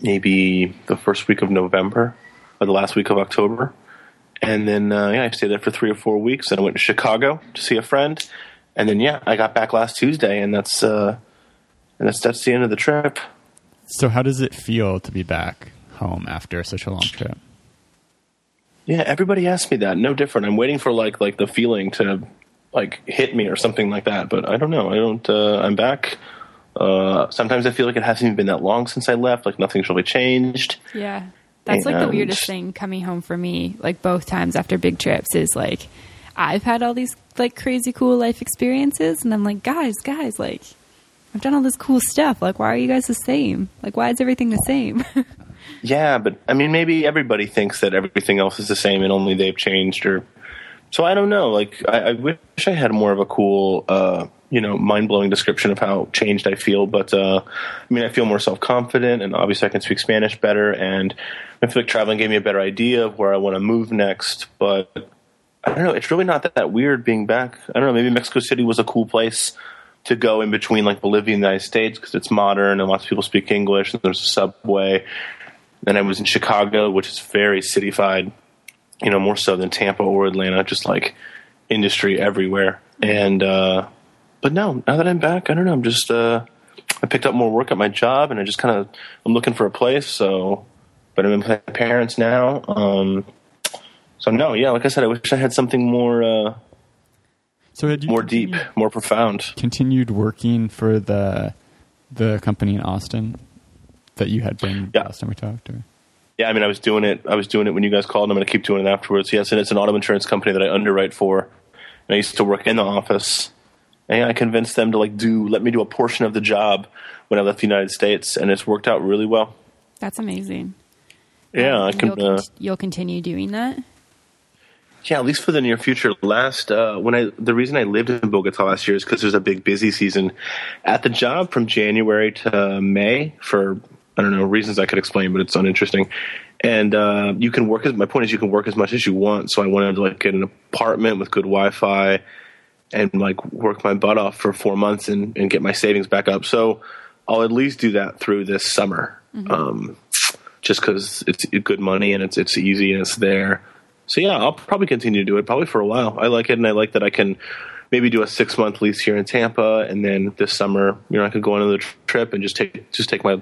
maybe the first week of November or the last week of October, and then uh, yeah, I stayed there for three or four weeks. And I went to Chicago to see a friend, and then yeah, I got back last Tuesday, and that's uh, and that's that's the end of the trip. So, how does it feel to be back home after such a long trip? Yeah, everybody asks me that. No different. I'm waiting for like like the feeling to like hit me or something like that. But I don't know. I don't. Uh, I'm back. Uh, sometimes I feel like it hasn't even been that long since I left. Like nothing's really changed. Yeah. That's like the weirdest thing coming home for me, like both times after big trips, is like I've had all these like crazy cool life experiences, and I'm like, guys, guys, like I've done all this cool stuff. Like, why are you guys the same? Like, why is everything the same? Yeah, but I mean, maybe everybody thinks that everything else is the same and only they've changed, or so I don't know. Like, I, I wish I had more of a cool, uh, you know, mind blowing description of how changed I feel. But uh, I mean, I feel more self confident, and obviously, I can speak Spanish better, and I feel like traveling gave me a better idea of where I want to move next. But I don't know. It's really not that, that weird being back. I don't know. Maybe Mexico City was a cool place to go in between like Bolivia and the United States because it's modern and lots of people speak English and there's a subway. Then I was in Chicago, which is very cityfied, you know, more so than Tampa or Atlanta, just like industry everywhere. And uh, but no, now that I'm back, I don't know. I'm just uh, I picked up more work at my job, and I just kind of I'm looking for a place. So, but I'm with my parents now. Um, so no, yeah, like I said, I wish I had something more uh, So, had you more deep, more profound. continued working for the the company in Austin that you had been Yeah. last time we talked? Or? Yeah, I mean, I was doing it. I was doing it when you guys called. and I'm going to keep doing it afterwards. Yes, and it's an auto insurance company that I underwrite for. And I used to work in the office, and I convinced them to like do let me do a portion of the job when I left the United States, and it's worked out really well. That's amazing. Yeah, I can. You'll, Uh, cont- you'll continue doing that. Yeah, at least for the near future. Last uh, when I the reason I lived in Bogota last year is because there's a big busy season at the job from January to May for I don't know reasons I could explain, but it's uninteresting. And uh, you can work as my point is you can work as much as you want. So I wanted to like get an apartment with good Wi-Fi and like work my butt off for four months and, and get my savings back up. So I'll at least do that through this summer, um, just because it's good money and it's it's easy and it's there. So yeah, I'll probably continue to do it probably for a while. I like it, and I like that I can maybe do a six month lease here in Tampa, and then this summer, you know, I could go on another trip and just take just take my, you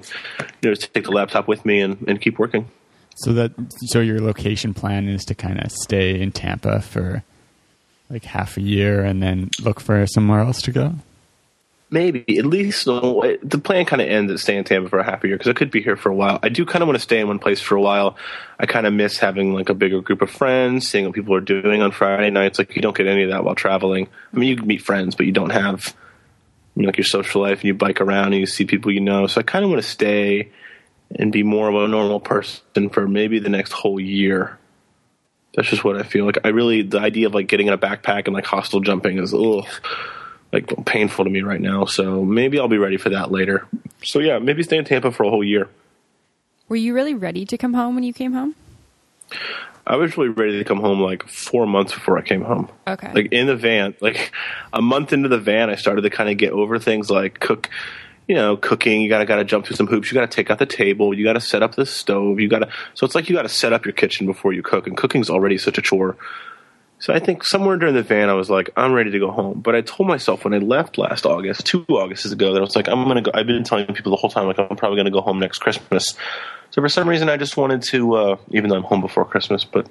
know, just take the laptop with me and, and keep working. So that so your location plan is to kind of stay in Tampa for like half a year and then look for somewhere else to go. Maybe at least the plan kind of ends at staying in Tampa for a half a year because I could be here for a while. I do kind of want to stay in one place for a while. I kind of miss having like a bigger group of friends, seeing what people are doing on Friday nights. Like you don't get any of that while traveling. I mean, you meet friends, but you don't have you know, like your social life, and you bike around and you see people you know. So I kind of want to stay and be more of a normal person for maybe the next whole year. That's just what I feel like. I really the idea of like getting in a backpack and like hostel jumping is ugh like painful to me right now. So maybe I'll be ready for that later. So yeah, maybe stay in Tampa for a whole year. Were you really ready to come home when you came home? I was really ready to come home like four months before I came home. Okay. Like in the van, like a month into the van, I started to kind of get over things like cook, you know, cooking. You gotta gotta jump through some hoops. You gotta take out the table. You gotta set up the stove. You gotta. So it's like you gotta set up your kitchen before you cook, and cooking's already such a chore. So I think somewhere during the van, I was like, I'm ready to go home. But I told myself when I left last August, two Augusts ago, that I was like, I'm gonna go. I've been telling people the whole time, like I'm probably gonna go home next Christmas. So for some reason, I just wanted to, uh, even though I'm home before Christmas, but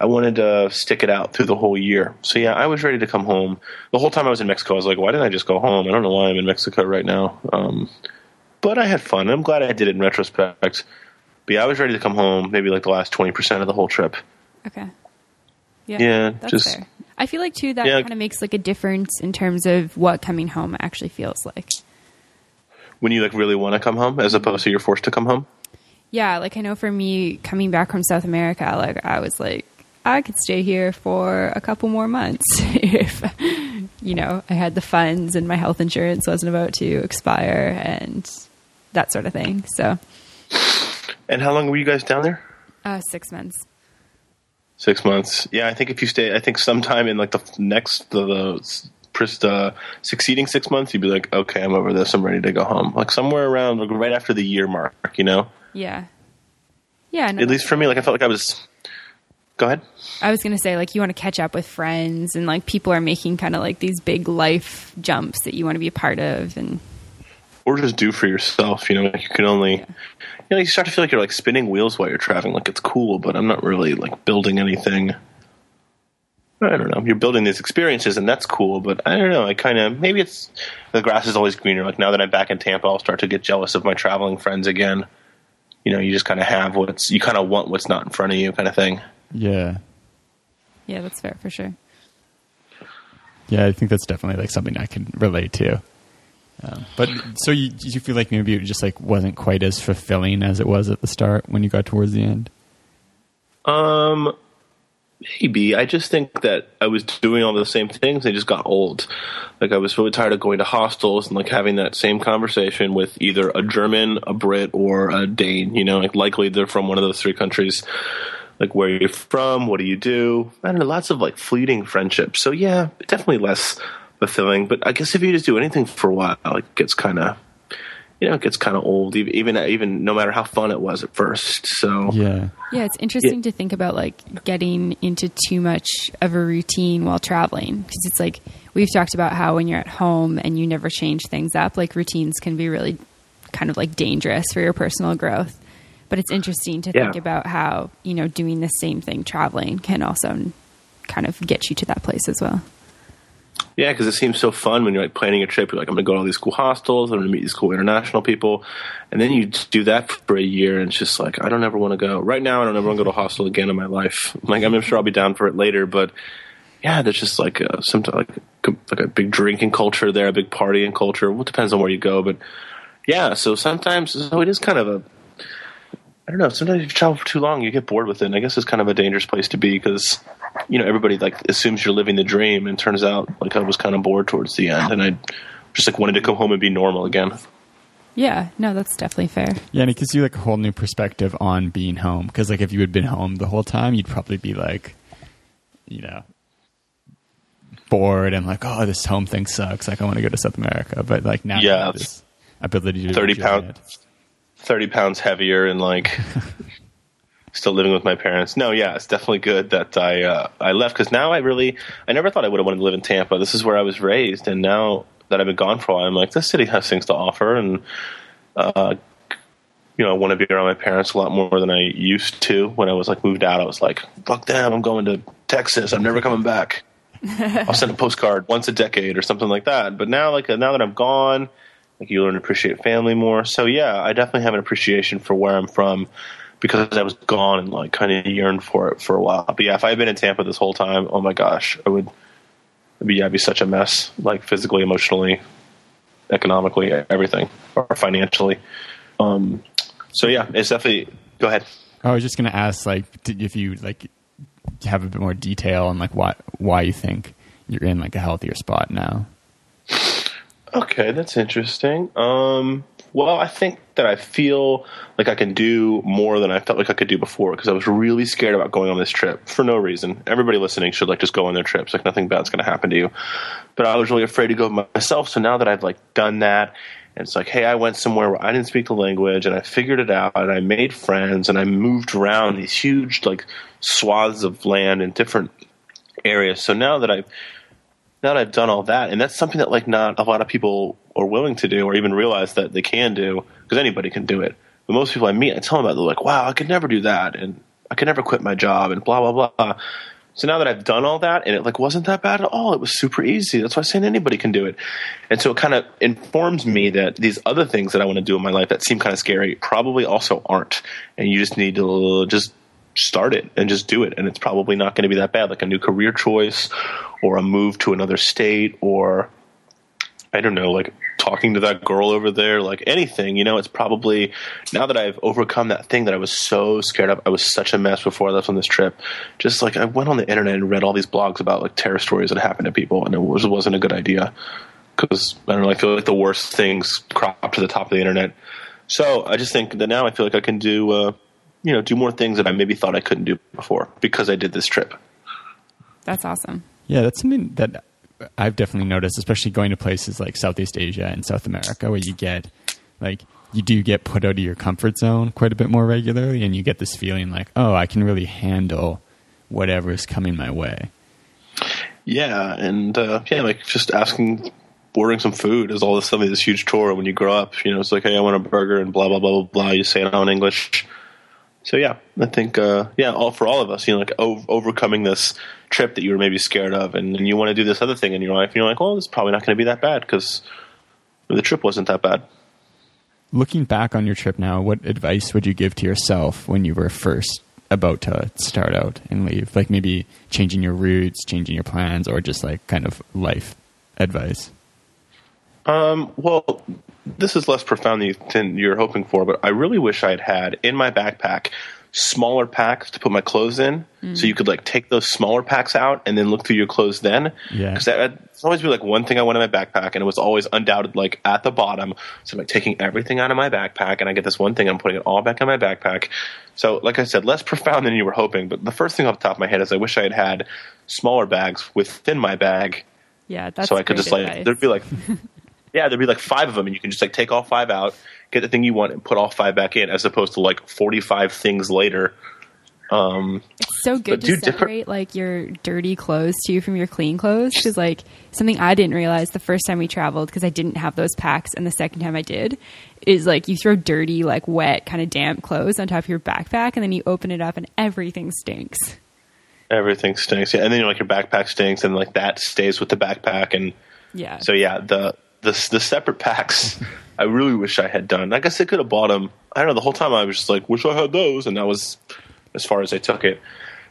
I wanted to stick it out through the whole year. So yeah, I was ready to come home. The whole time I was in Mexico, I was like, why didn't I just go home? I don't know why I'm in Mexico right now. Um, but I had fun. I'm glad I did it in retrospect. But yeah, I was ready to come home. Maybe like the last twenty percent of the whole trip. Okay. Yeah, Yeah, that's just- fair. I feel like too that Yeah. kind of makes like a difference in terms of what coming home actually feels like. When you like really want to come home, as opposed to you're forced to come home. Yeah, like I know for me coming back from South America, like I was like I could stay here for a couple more months if you know, I had the funds and my health insurance wasn't about to expire and that sort of thing. So, And how long were you guys down there? uh 6 months. Six months. Yeah, I think if you stay, I think sometime in like the next the, the uh, succeeding six months, you'd be like, okay, I'm over this. I'm ready to go home. Like somewhere around like right after the year mark, you know. Yeah. Yeah, no, At least for me, like I felt like I was go ahead. I was going to say, like, you want to catch up with friends, and like people are making kind of like these big life jumps that you want to be a part of, and or just do for yourself. You know, like you can only, you know, you start to feel like you're like spinning wheels while you're traveling. Like it's cool, but I'm not really like building anything. I don't know. You're building these experiences, and that's cool. But I don't know. I kind of maybe it's the grass is always greener. Like now that I'm back in Tampa, I'll start to get jealous of my traveling friends again. You know, you just kind of have what's you kind of want what's not in front of you, kind of thing. Yeah. yeah, that's fair for sure. Yeah, I think that's definitely like something I can relate to. Um, but so you you feel like maybe it just like wasn't quite as fulfilling as it was at the start when you got towards the end. Um, maybe. I just think that I was doing all the same things. I just got old. Like I was really tired of going to hostels and like having that same conversation with either a German, a Brit, or a Dane. You know, like likely they're from one of those three countries. Like where are you're from, what do you do? I don't know. Lots of like fleeting friendships. So yeah, definitely less fulfilling. But I guess if you just do anything for a while, it gets kind of you know, it gets kind of old, even even no matter how fun it was at first. So Yeah. Yeah, it's interesting to think about like getting into too much of a routine while traveling because it's like we've talked about how when you're at home and you never change things up, like routines can be really kind of like dangerous for your personal growth. But it's interesting to Yeah. think about how, you know, doing the same thing traveling can also kind of get you to that place as well. Yeah, because it seems so fun when you're like planning a trip. You're like, I'm going to go to all these cool hostels. I'm going to meet these cool international people, and then you do that for a year, and it's just like I don't ever want to go. Right now, I don't ever want to go to a hostel again in my life. Like I'm sure I'll be down for it later, but yeah, there's just like uh, some like like a big drinking culture there, a big partying culture. Well, it depends on where you go, but yeah. So sometimes so it is kind of a I don't know. Sometimes if you travel for too long, you get bored with it. And I guess it's kind of a dangerous place to be because you know everybody like assumes you're living the dream, and turns out like I was kind of bored towards the end, and I just like wanted to come home and be normal again. Yeah, no, that's definitely fair. Yeah, and it gives you like a whole new perspective on being home. Because like if you had been home the whole time, you'd probably be like, you know, bored and like, oh, this home thing sucks. Like I want to go to South America. But like now, you Yeah. have this ability to 30 enjoy pound- it. Thirty pounds heavier and like still living with my parents. No, yeah, it's definitely good that I uh, I left because now I really I never thought I would have wanted to live in Tampa. This is where I was raised, and now that I've been gone for a while, I'm like this city has things to offer, and uh, you know I want to be around my parents a lot more than I used to. When I was like moved out, I was like fuck them, I'm going to Texas. I'm never coming back. I'll send a postcard once a decade or something like that. But now, like now that I'm gone, like you learn to appreciate family more. So yeah, I definitely have an appreciation for where I'm from because I was gone and like kind of yearned for it for a while. But yeah, if I had been in Tampa this whole time, oh my gosh, I would be I'd be such a mess, like physically, emotionally, economically, everything, or financially. Um, so yeah, it's definitely. Go ahead. I was just gonna ask, like, if you like have a bit more detail on like why why you think you're in like a healthier spot now. Okay, that's interesting. Um, well, I think that I feel like I can do more than I felt like I could do before because I was really scared about going on this trip for no reason. Everybody listening should like just go on their trips. Like nothing bad's going to happen to you. But I was really afraid to go myself. So now that I've like done that, and it's like, hey, I went somewhere where I didn't speak the language and I figured it out and I made friends and I moved around these huge like swaths of land in different areas. So now that I've now that I've done all that, and that's something that like not a lot of people are willing to do or even realize that they can do because anybody can do it. But most people I meet, I tell them about, it, they're like, "Wow, I could never do that," and I could never quit my job, and blah blah blah. So now that I've done all that, and it like wasn't that bad at all, it was super easy. That's why I'm saying anybody can do it. And so it kind of informs me that these other things that I want to do in my life that seem kind of scary probably also aren't. And you just need to just start it and just do it. And it's probably not going to be that bad like a new career choice or a move to another state or i don't know like talking to that girl over there like anything you know it's probably now that i've overcome that thing that i was so scared of i was such a mess before i left on this trip. Just like i went on the internet and read all these blogs about like terror stories that happened to people and it was, wasn't a good idea. Because i don't know i feel like the worst things crop to the top of the internet. So i just think that now i feel like i can do uh, you know do more things that I maybe thought I couldn't do before because I did this trip. That's awesome. Yeah, that's something that I've definitely noticed, especially going to places like Southeast Asia and South America, where you get like you do get put out of your comfort zone quite a bit more regularly, and you get this feeling like, oh, I can really handle whatever is coming my way. Yeah, and uh, yeah, like just asking, ordering some food is all this suddenly this huge chore when you grow up. You know, it's like, hey, I want a burger, and blah blah blah blah blah. You say it all in English. So yeah, I think uh, yeah, all for all of us, you know, like overcoming this trip that you were maybe scared of, and, and you want to do this other thing in your life, and you're like, well, it's probably not going to be that bad because the trip wasn't that bad. Looking back on your trip now, what advice would you give to yourself when you were first about to start out and leave? Like maybe changing your routes, changing your plans, or just like kind of life advice? Um, well, this is less profound than you're hoping for, but I really wish I had had in my backpack smaller packs to put my clothes in, mm. so you could like take those smaller packs out and then look through your clothes then. Yeah, because it's always be like one thing I want in my backpack, and it was always undoubted like at the bottom. So I'm like taking everything out of my backpack, and I get this one thing, I'm putting it all back in my backpack. So, like I said, less profound than you were hoping. But the first thing off the top of my head is I wish I had had smaller bags within my bag. Yeah, that's so I could just advice. like there'd be like yeah there'd be like five of them, and you can just like take all five out, get the thing you want, and put all five back in, as opposed to like forty five things later um, it's so good to separate like your dirty clothes too from your clean clothes because like something I didn't realize the first time we traveled because I didn't have those packs and the second time I did is like you throw dirty like wet kind of damp clothes on top of your backpack and then you open it up and everything stinks. Everything stinks, yeah. And then like your backpack stinks, and like that stays with the backpack, and yeah. So yeah, the the the separate packs. I really wish I had done. I guess I could have bought them. I don't know. The whole time I was just like, wish I had those, and that was as far as I took it.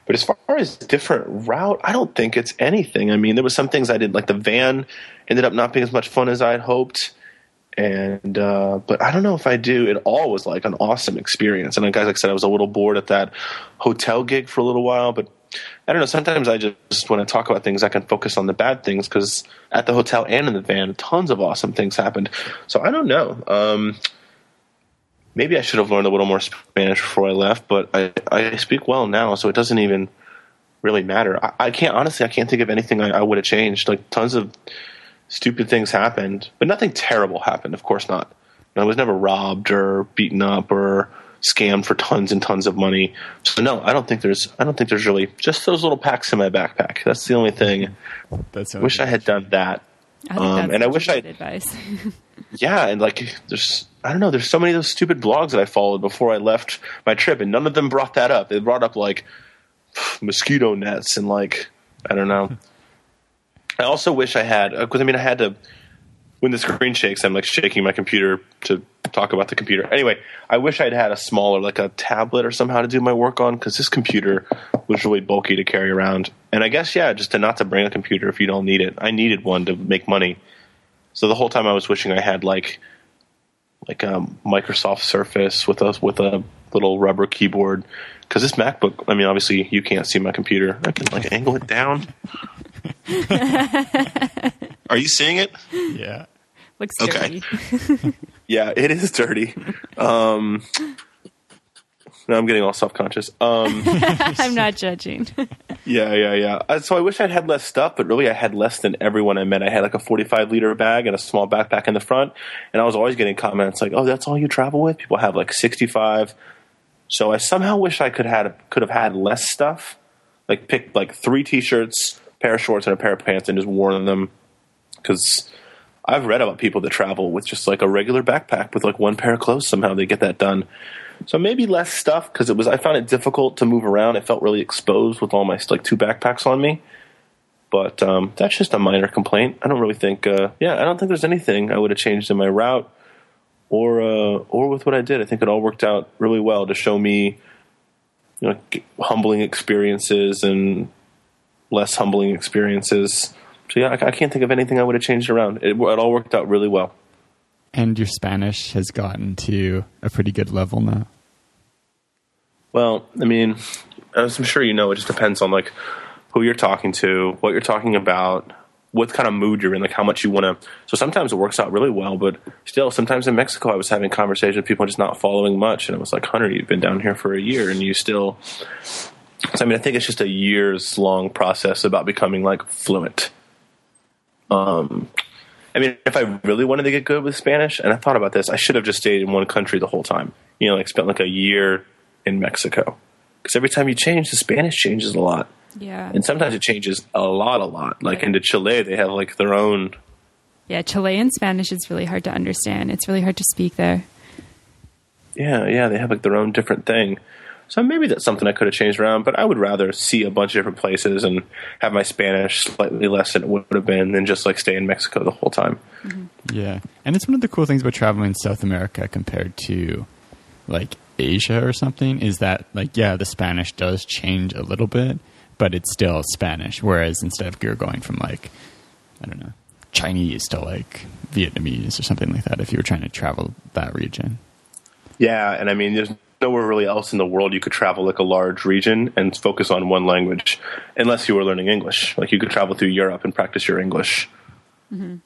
But as far as different route, I don't think it's anything. I mean, there was some things I did, like the van ended up not being as much fun as I had hoped. And uh, but I don't know if I do. It all was like an awesome experience. And guys, like I said, I was a little bored at that hotel gig for a little while. But I don't know. Sometimes I just when I talk about things, I can focus on the bad things because at the hotel and in the van, tons of awesome things happened. So I don't know. Um, maybe I should have learned a little more Spanish before I left, but I, I speak well now, so it doesn't even really matter. I, I can't honestly, I can't think of anything I, I would have changed. Like tons of stupid things happened, but nothing terrible happened. Of course not. I was never robbed or beaten up or scammed for tons and tons of money. So no, I don't think there's. I don't think there's really just those little packs in my backpack. That's the only thing. That's wish I had done that. I um, and I wish I advice. yeah, and like there's I don't know, there's so many of those stupid blogs that I followed before I left my trip, and none of them brought that up. They brought up like mosquito nets and like I don't know. I also wish I had because I mean I had to when the screen shakes, I'm like shaking my computer to talk about the computer. Anyway, I wish I'd had a smaller, like a tablet or somehow to do my work on because this computer was really bulky to carry around. And I guess yeah, just to not to bring a computer if you don't need it. I needed one to make money. So the whole time I was wishing I had like like a Microsoft Surface with a with a little rubber keyboard because this MacBook. I mean, obviously you can't see my computer. I can like angle it down. Are you seeing it? Yeah. Looks. Okay. yeah, it is dirty. Um, now I'm getting all self conscious. Um, I'm not judging. yeah, yeah, yeah. Uh, so I wish I'd had less stuff, but really I had less than everyone I met. I had like a 45 liter bag and a small backpack in the front, and I was always getting comments like, "Oh, that's all you travel with?" People have like 65. So I somehow wish I could had could have had less stuff, like pick like three t-shirts, pair of shorts, and a pair of pants, and just worn them because I've read about people that travel with just like a regular backpack with like one pair of clothes. Somehow they get that done. So maybe less stuff because it was. I found it difficult to move around. I felt really exposed with all my like two backpacks on me. But um, that's just a minor complaint. I don't really think. Uh, yeah, I don't think there's anything I would have changed in my route or uh, or with what I did. I think it all worked out really well to show me, you know, humbling experiences and less humbling experiences so yeah, I, I, can't think of anything I would have changed around. It, it all worked out really well. And your Spanish has gotten to a pretty good level now. Well, I mean, as I'm sure you know, it just depends on like who you're talking to, what you're talking about, what kind of mood you're in, like how much you want to. So sometimes it works out really well, but still, sometimes in Mexico, I was having conversations with people just not following much, and it was like, Hunter, you've been down here for a year, and you still. So I mean, I think it's just a years long process about becoming like fluent. Um, I mean, if I really wanted to get good with Spanish, and I thought about this, I should have just stayed in one country the whole time. You know, like spent like a year in Mexico. because every time you change, the Spanish changes a lot, Yeah. and sometimes it changes a lot, a lot. Like into Chile, they have like their own. Yeah, Chilean Spanish is really hard to understand. It's really hard to speak there. Yeah, yeah, they have like their own different thing. So maybe that's something I could have changed around, but I would rather see a bunch of different places and have my Spanish slightly less than it would have been than just like stay in Mexico the whole time. Mm-hmm. Yeah, and it's one of the cool things about traveling in South America compared to like Asia or something is that like yeah, the Spanish does change a little bit, but it's still Spanish. Whereas instead of you're going from like I don't know Chinese to like Vietnamese or something like that, if you were trying to travel that region. Yeah, and I mean, there's nowhere really else in the world you could travel like a large region and focus on one language, unless you were learning English. Like you could travel through Europe and practice your English. Mm-hmm.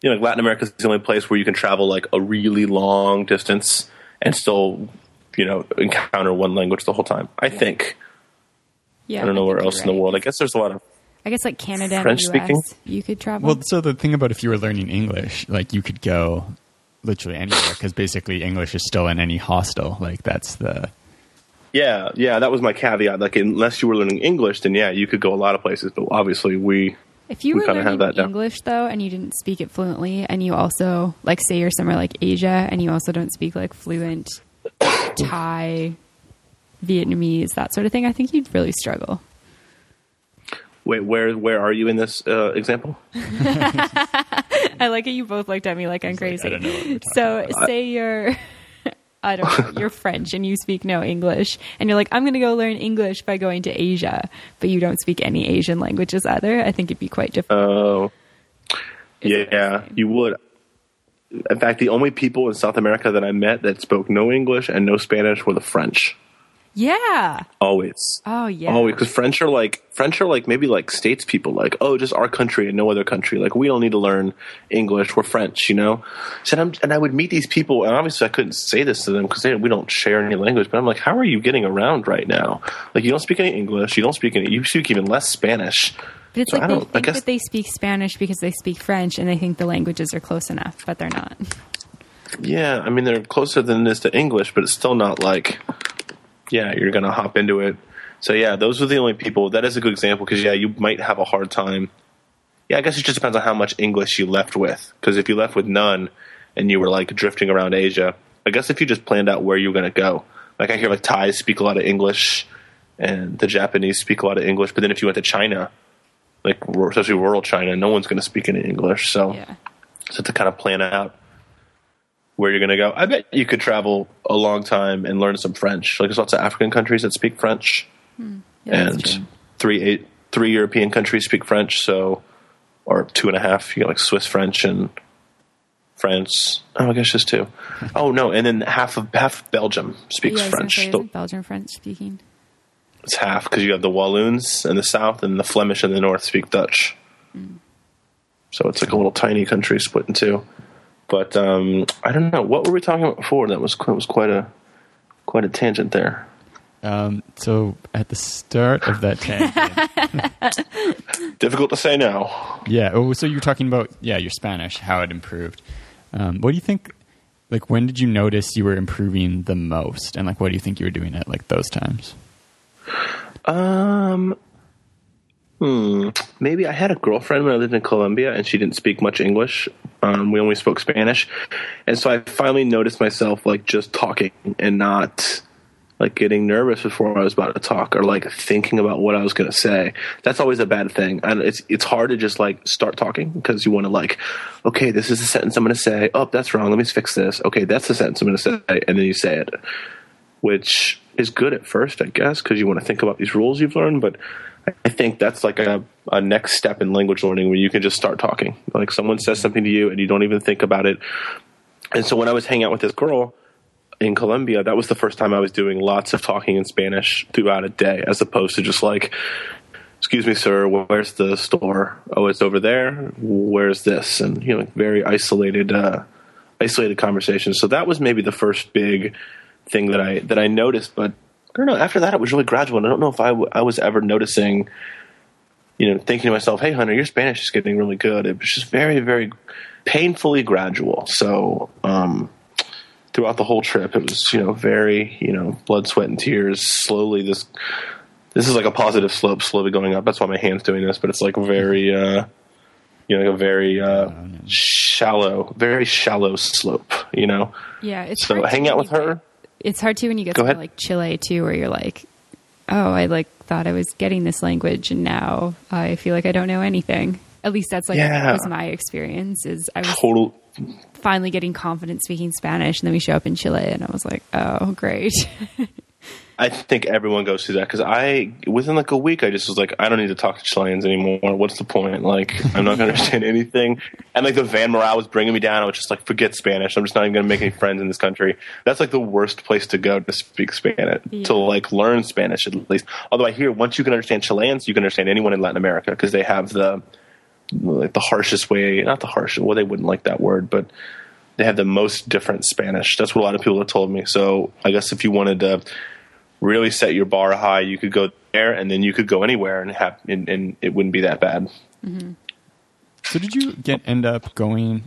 You know, like Latin America is the only place where you can travel like a really long distance and still, you know, encounter one language the whole time. I think. Yeah. I don't know where else you're in the world. I guess there's a lot of. I guess like Canada and French US, speaking? you could travel. Well, so the thing about if you were learning English, like you could go literally anywhere because basically English is still in any hostel. Like that's the Yeah, yeah, that was my caveat. Like, unless you were learning English, then yeah, you could go a lot of places. But obviously, we if you we were kinda have learning that down. English though, and you didn't speak it fluently, and you also like say you're somewhere like Asia, and you also don't speak like fluent Thai, Vietnamese, that sort of thing, I think you'd really struggle. Wait. Where where are you in this uh, example? I like it. You both looked at me like I'm crazy. I don't know what we're so say you're, I don't know, you're French and you speak no English, and you're like, I'm going to go learn English by going to Asia, but you don't speak any Asian languages either. I think it'd be quite difficult. Oh, Is it yeah, you would. In fact, the only people in South America that I met that spoke no English and no Spanish were the French. Yeah. Always. Oh yeah. Always, because French are like French are like maybe like states people, like oh, just our country and no other country. Like we don't need to learn English. We're French, you know. So and, I'm, and I would meet these people, and obviously I couldn't say this to them because we don't share any language. But I'm like, how are you getting around right now? Like you don't speak any English, you don't speak any, you speak even less Spanish. But it's So I like they think guess- that they speak Spanish because they speak French, and they think the languages are close enough, but they're not. Yeah, I mean they're closer than it is to English, but it's still not like, yeah, you're gonna hop into it. So yeah, those are the only people. That is a good example because yeah, you might have a hard time. Yeah, I guess it just depends on how much English you left with. Because if you left with none, and you were like drifting around Asia, I guess if you just planned out where you were gonna go, like I hear like Thais speak a lot of English, and the Japanese speak a lot of English. But then if you went to China, like especially rural China, no one's gonna speak any English. So Yeah. so to kind of plan out where you're going to go, I bet you could travel a long time and learn some French. Like there's lots of African countries that speak French, hmm. Yeah, and true. three eight three European countries speak French. So, or two and a half. You got like Swiss French and France. Oh, I guess just two. Oh no, and then half of half Belgium speaks yeah, I was gonna French. say, So isn't Belgian French speaking. it's half because you have the Walloons in the south and the Flemish in the north speak Dutch. Hmm. So it's like a little tiny country split in two. But um, I don't know what were we talking about before. That was that was quite a quite a tangent there. um, so at the start of that tangent. Difficult to say now. Yeah. Oh, so you were talking about yeah your Spanish, how it improved. Um, what do you think? Like, when did you notice you were improving the most, and like, what do you think you were doing at like those times? Um, hmm. Maybe I had a girlfriend when I lived in Colombia, and she didn't speak much English. Um, we only spoke Spanish, and so I finally noticed myself like just talking and not like getting nervous before I was about to talk or like thinking about what I was going to say. That's always a bad thing. And it's it's hard to just like start talking because you want to like, okay, this is the sentence I'm going to say. Oh, that's wrong. Let me fix this. Okay, that's the sentence I'm going to say, and then you say it which is good at first, I guess, because you want to think about these rules you've learned. But I think that's like a, a next step in language learning where you can just start talking. Like someone says something to you and you don't even think about it. And so when I was hanging out with this girl in Colombia, that was the first time I was doing lots of talking in Spanish throughout a day, as opposed to just like, excuse me, sir, where's the store? Oh, it's over there. Where's this? And, you know, very isolated, uh, isolated conversations. So that was maybe the first big thing that I that I noticed. But I don't know. After that, it was really gradual. And I don't know if I, w- I was ever noticing, you know, thinking to myself, "Hey, Hunter, your Spanish is getting really good." It was just very, very painfully gradual. So um, throughout the whole trip. It was you know very you know blood, sweat, and tears. Slowly this this is like a positive slope, slowly going up. That's why my hand's doing this, but it's like very uh, you know like a very uh, shallow, very shallow slope. You know. Yeah, it's So hard to hang out with her. It's hard too when you get Go to ahead. like Chile too, where you're like, oh, I like thought I was getting this language, and now I feel like I don't know anything. At least that's like Yeah. was my experience. Is I was Total finally getting confident speaking Spanish, and then we show up in Chile, and I was like, oh, great. I think everyone goes through that because I, within like a week, I just was like, I don't need to talk to Chileans anymore. What's the point? Like, I'm not going to understand anything. And like the van morale was bringing me down. I was just like, forget Spanish. I'm just not even going to make any friends in this country. That's like the worst place to go to speak Spanish, Yeah. to like learn Spanish at least. Although I hear once you can understand Chileans, you can understand anyone in Latin America because they have the, like the harshest way, not the harshest, well, they wouldn't like that word, but they have the most different Spanish. That's what a lot of people have told me. So I guess if you wanted to really set your bar high, you could go there, and then you could go anywhere, and have and, and it wouldn't be that bad. So did you get end up going?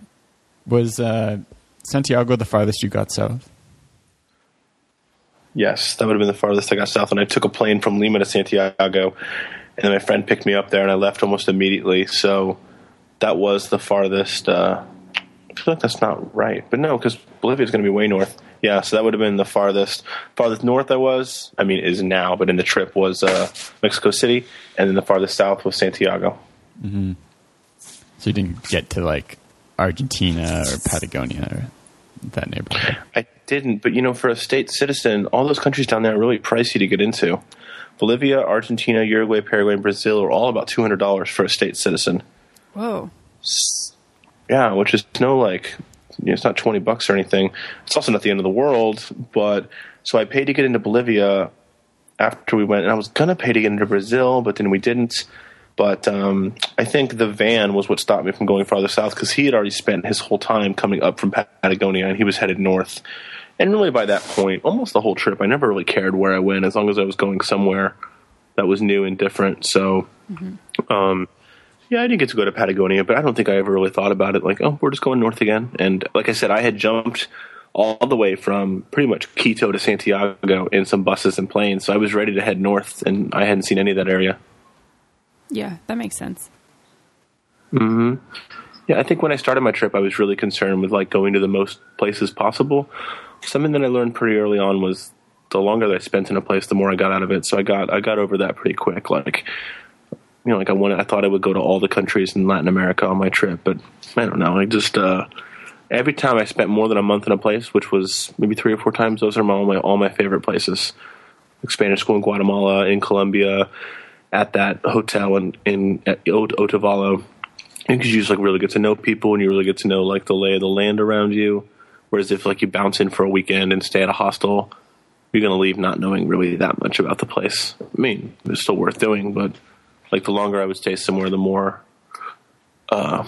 Was uh, Santiago the farthest you got south? Yes, that would have been the farthest I got south. And I took a plane from Lima to Santiago, and then my friend picked me up there, and I left almost immediately. So that was the farthest. Uh, I feel like that's not right, but no, because Bolivia is going to be way north. Yeah, so that would have been the farthest farthest north I was. I mean, is now, but in the trip was uh, Mexico City, and then the farthest south was Santiago. So you didn't get to like Argentina or Patagonia or that neighborhood. I didn't, but you know, for a state citizen, all those countries down there are really pricey to get into. Bolivia, Argentina, Uruguay, Paraguay, and Brazil are all about two hundred dollars for a state citizen. Whoa. Yeah, which is no like, you know, it's not twenty bucks or anything. It's also not the end of the world. But so I paid to get into Bolivia after we went, and I was gonna pay to get into Brazil, but then we didn't. But um, I think the van was what stopped me from going farther south because he had already spent his whole time coming up from Patagonia, and he was headed north. And really, by that point, almost the whole trip, I never really cared where I went as long as I was going somewhere that was new and different. So, um, yeah, I didn't get to go to Patagonia, but I don't think I ever really thought about it. Like, oh, we're just going north again. And like I said, I had jumped all the way from pretty much Quito to Santiago in some buses and planes, so I was ready to head north, and I hadn't seen any of that area. Yeah, that makes sense. Mm-hmm. Yeah, I think when I started my trip, I was really concerned with like going to the most places possible. Something that I learned pretty early on was the longer that I spent in a place, the more I got out of it. So I got I got over that pretty quick. Like, you know, like I wanted, I thought I would go to all the countries in Latin America on my trip, but I don't know. I just uh, every time I spent more than a month in a place, which was maybe three or four times, those are all my all my favorite places. Like Spanish school in Guatemala, in Colombia, at that hotel in in at Otavalo because you just like really get to know people and you really get to know like the lay of the land around you. Whereas if like you bounce in for a weekend and stay at a hostel, you're gonna leave not knowing really that much about the place. I mean, it's still worth doing, but like the longer I would stay somewhere, the more, uh,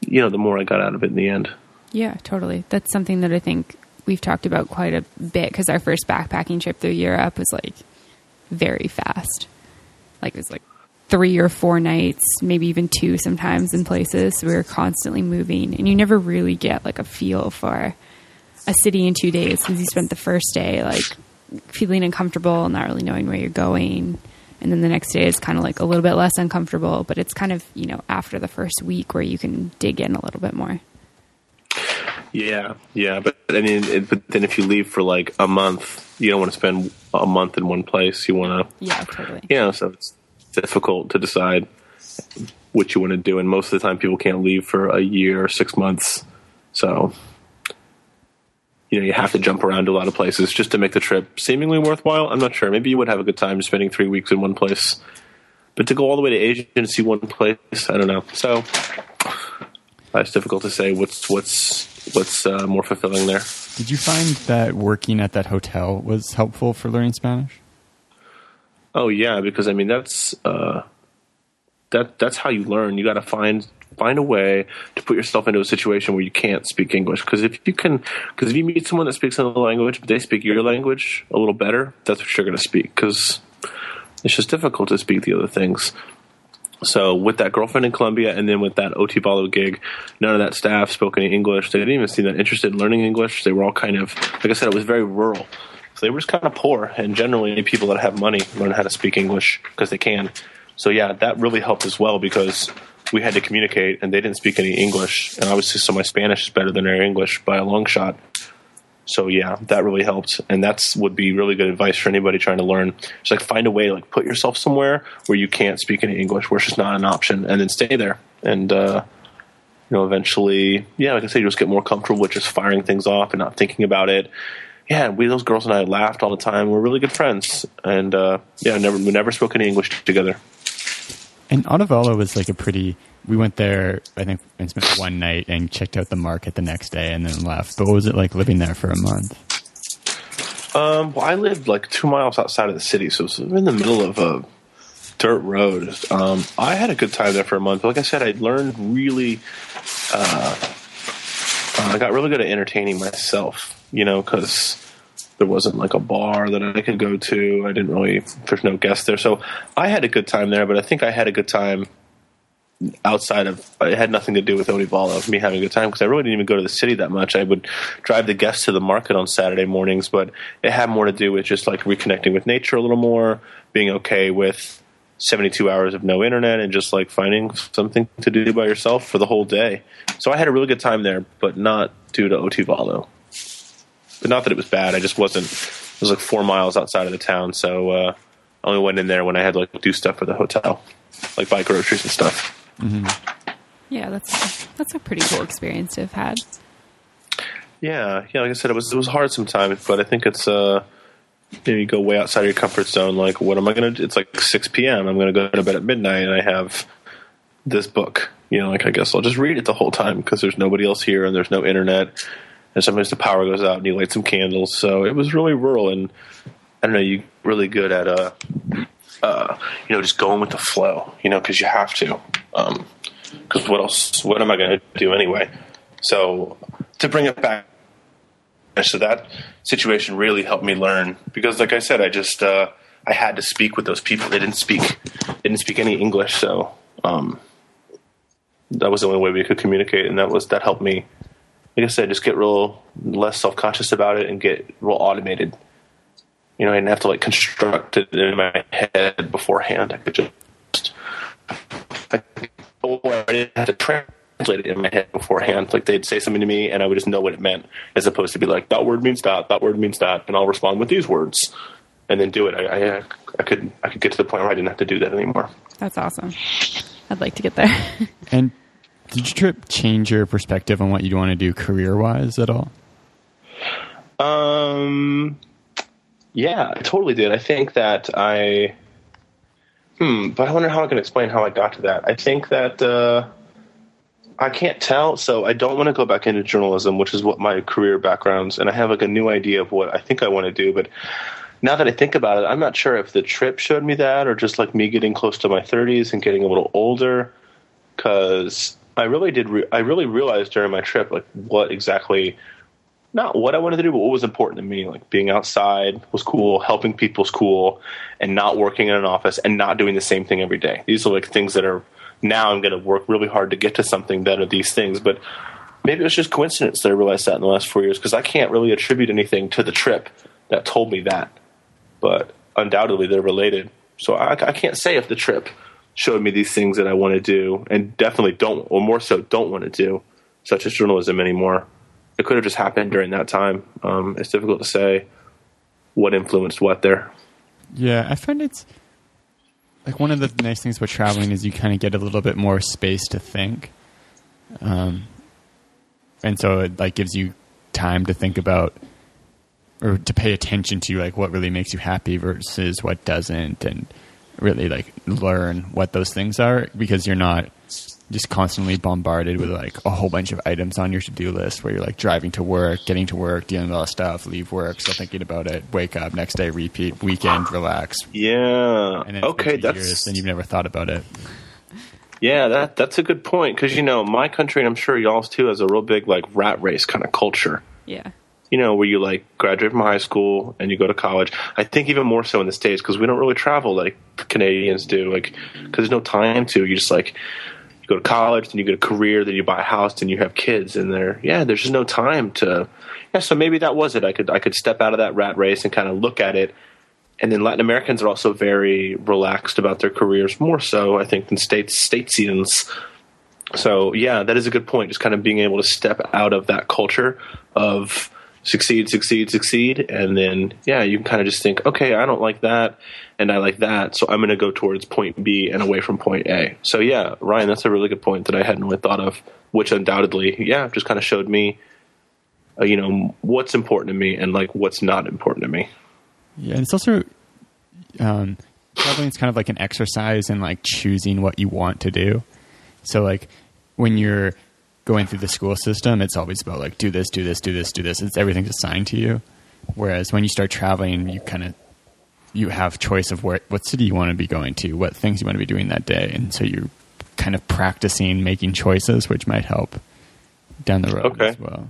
you know, the more I got out of it in the end. Yeah, totally. That's something that I think we've talked about quite a bit because our first backpacking trip through Europe was like very fast. Like it was like three or four nights, maybe even two sometimes in places. We were constantly moving, and you never really get like a feel for a city in two days because you spent the first day like feeling uncomfortable, and not really knowing where you're going. And then the next day is kind of like a little bit less uncomfortable, but it's kind of, you know, after the first week where you can dig in a little bit more. Yeah, yeah, but I mean, it, but then if you leave for like a month, you don't want to spend a month in one place. You want to Yeah, totally. you know, so it's difficult to decide what you want to do. And most of the time, people can't leave for a year or six months. So, you know, you have to jump around to a lot of places just to make the trip seemingly worthwhile. I'm not sure. Maybe you would have a good time spending three weeks in one place. But to go all the way to Asia and see one place, I don't know. So, it's difficult to say what's what's what's uh, more fulfilling there. Did you find that working at that hotel was helpful for learning Spanish? Oh yeah, because I mean that's uh, that that's how you learn. You got to find find a way to put yourself into a situation where you can't speak English. Because if you can, because if you meet someone that speaks another language, but they speak your language a little better, that's what you're going to speak. Because it's just difficult to speak the other things. So with that girlfriend in Colombia, and then with that Otavalo gig, none of that staff spoke any English. They didn't even seem that interested in learning English. They were all kind of, like I said, it was very rural. So they were just kind of poor, and generally people that have money learn how to speak English because they can. So yeah, that really helped as well because we had to communicate, and they didn't speak any English, and obviously, so my Spanish is better than their English by a long shot. So yeah, that really helped, and that's would be really good advice for anybody trying to learn. Just like find a way to like put yourself somewhere where you can't speak any English, where it's just not an option, and then stay there. And uh, you know, eventually, yeah, like I said, you just get more comfortable with just firing things off and not thinking about it. Yeah, we those girls and I laughed all the time. We're really good friends, and uh, yeah, never we never spoke any English together. And Otavalo was like a pretty. We went there, I think, and spent one night and checked out the market the next day and then left. But what was it like living there for a month? Um, well, I lived like two miles outside of the city, so it was in the middle of a dirt road. Um, I had a good time there for a month. But like I said, I learned really. Uh, I got really good at entertaining myself, you know, because there wasn't like a bar that I could go to. I didn't really. There's no guests there, so I had a good time there. But I think I had a good time outside of. It had nothing to do with Otavalo, me having a good time because I really didn't even go to the city that much. I would drive the guests to the market on Saturday mornings, but it had more to do with just like reconnecting with nature a little more, being okay with 72 hours of no internet and just like finding something to do by yourself for the whole day. So I had a really good time there, but not due to Otavalo but not that it was bad. I just wasn't. It was like four miles outside of the town, so uh, I only went in there when I had to like do stuff for the hotel, like buy groceries and stuff. Yeah, that's that's a pretty cool experience to have had. Yeah, yeah. Like I said, it was it was hard sometimes, but I think it's uh, you, know, you go way outside of your comfort zone. Like, what am I gonna? do? It's like six p.m. I'm gonna go to bed at midnight, and I have this book. You know, like I guess I'll just read it the whole time because there's nobody else here and there's no internet and sometimes the power goes out and you light some candles. So it was really rural, and I don't know, you really good at uh, uh, you know, just going with the flow, you know, because you have to. Because what else? What am I going to do anyway? So to bring it back, so that situation really helped me learn because, like I said, I just uh, I had to speak with those people. They didn't speak, they didn't speak any English, so um, that was the only way we could communicate, and that was that helped me like I said, just get real less self conscious about it and get real automated. You know, I didn't have to like construct it in my head beforehand. I could just, I, or I didn't have to translate it in my head beforehand. Like they'd say something to me and I would just know what it meant, as opposed to be like that word means that, that word means that, and I'll respond with these words, and then do it. I, I, I could I could get to the point where I didn't have to do that anymore. That's awesome. I'd like to get there. And did your trip change your perspective on what you'd want to do career wise at all? Um, yeah, I totally did. I think that I, hmm, but I wonder how I can explain how I got to that. I think that uh, I can't tell, so I don't want to go back into journalism, which is what my career backgrounds, and I have like a new idea of what I think I want to do, but. Now that I think about it, I'm not sure if the trip showed me that or just like me getting close to my 30s and getting a little older. Because I really did. Re- I really realized during my trip, like what exactly, not what I wanted to do, but what was important to me. Like being outside was cool, helping people was cool, and not working in an office and not doing the same thing every day. These are like things that are now I'm going to work really hard to get to something that are these things. But maybe it was just coincidence that I realized that in the last four years because I can't really attribute anything to the trip that told me that. But undoubtedly, they're related. So I, I can't say if the trip showed me these things that I want to do and definitely don't, or more so, don't want to do, such as journalism anymore. It could have just happened during that time. Um, it's difficult to say what influenced what there. Yeah, I find it's like one of the nice things about traveling is you kind of get a little bit more space to think, um, and so it like gives you time to think about or to pay attention to like what really makes you happy versus what doesn't, and really like learn what those things are because you're not just constantly bombarded with like a whole bunch of items on your to-do list where you're like driving to work, getting to work, dealing with all that stuff, leave work, still thinking about it, wake up, next day repeat, weekend, relax. Yeah. And then okay, that's years, and you've never thought about it. Yeah, that that's a good point because you know my country and I'm sure y'all's too has a real big like rat race kind of culture. yeah. You know, where you like graduate from high school and you go to college. I think even more so in the states because we don't really travel like Canadians do, like because there's no time to. You just like you go to college, then you get a career, then you buy a house, then you have kids, and there, yeah, there's just no time to. Yeah, so maybe that was it. I could I could step out of that rat race and kind of look at it. And then Latin Americans are also very relaxed about their careers, more so I think than states statesians. So yeah, that is a good point. Just kind of being able to step out of that culture of succeed, succeed, succeed, and then yeah, you can kind of just think, okay, I don't like that, and I like that, so I'm going to go towards point B and away from point A. So yeah, Ryan, that's a really good point that I hadn't really thought of, which undoubtedly, yeah, just kind of showed me, uh, you know, what's important to me and like what's not important to me. Yeah, and it's also um, traveling is kind of like an exercise in like choosing what you want to do. So like when you're going through the school system, it's always about like do this, do this, do this, do this. It's everything's assigned to you. Whereas when you start traveling, you kind of you have choice of where what city you want to be going to, what things you want to be doing that day, and so you're kind of practicing making choices, which might help down the road Okay. as well.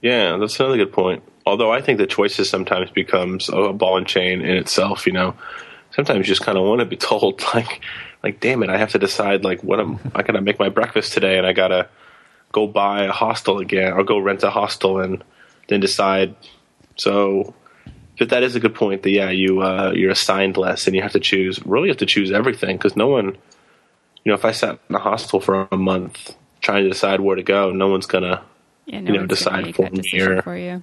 Yeah, that's another good point. Although I think the choices sometimes becomes a ball and chain in itself. You know, sometimes you just kind of want to be told like, like, damn it, I have to decide like what am I gotta make my breakfast today, and I gotta go buy a hostel again, or go rent a hostel, and then decide. So, but that is a good point. That yeah, you uh, you're assigned less, and you have to choose. Really, have to choose everything because no one, you know, if I sat in a hostel for a month trying to decide where to go, no one's gonna Yeah, no You know, one's decide for me decision or- for you.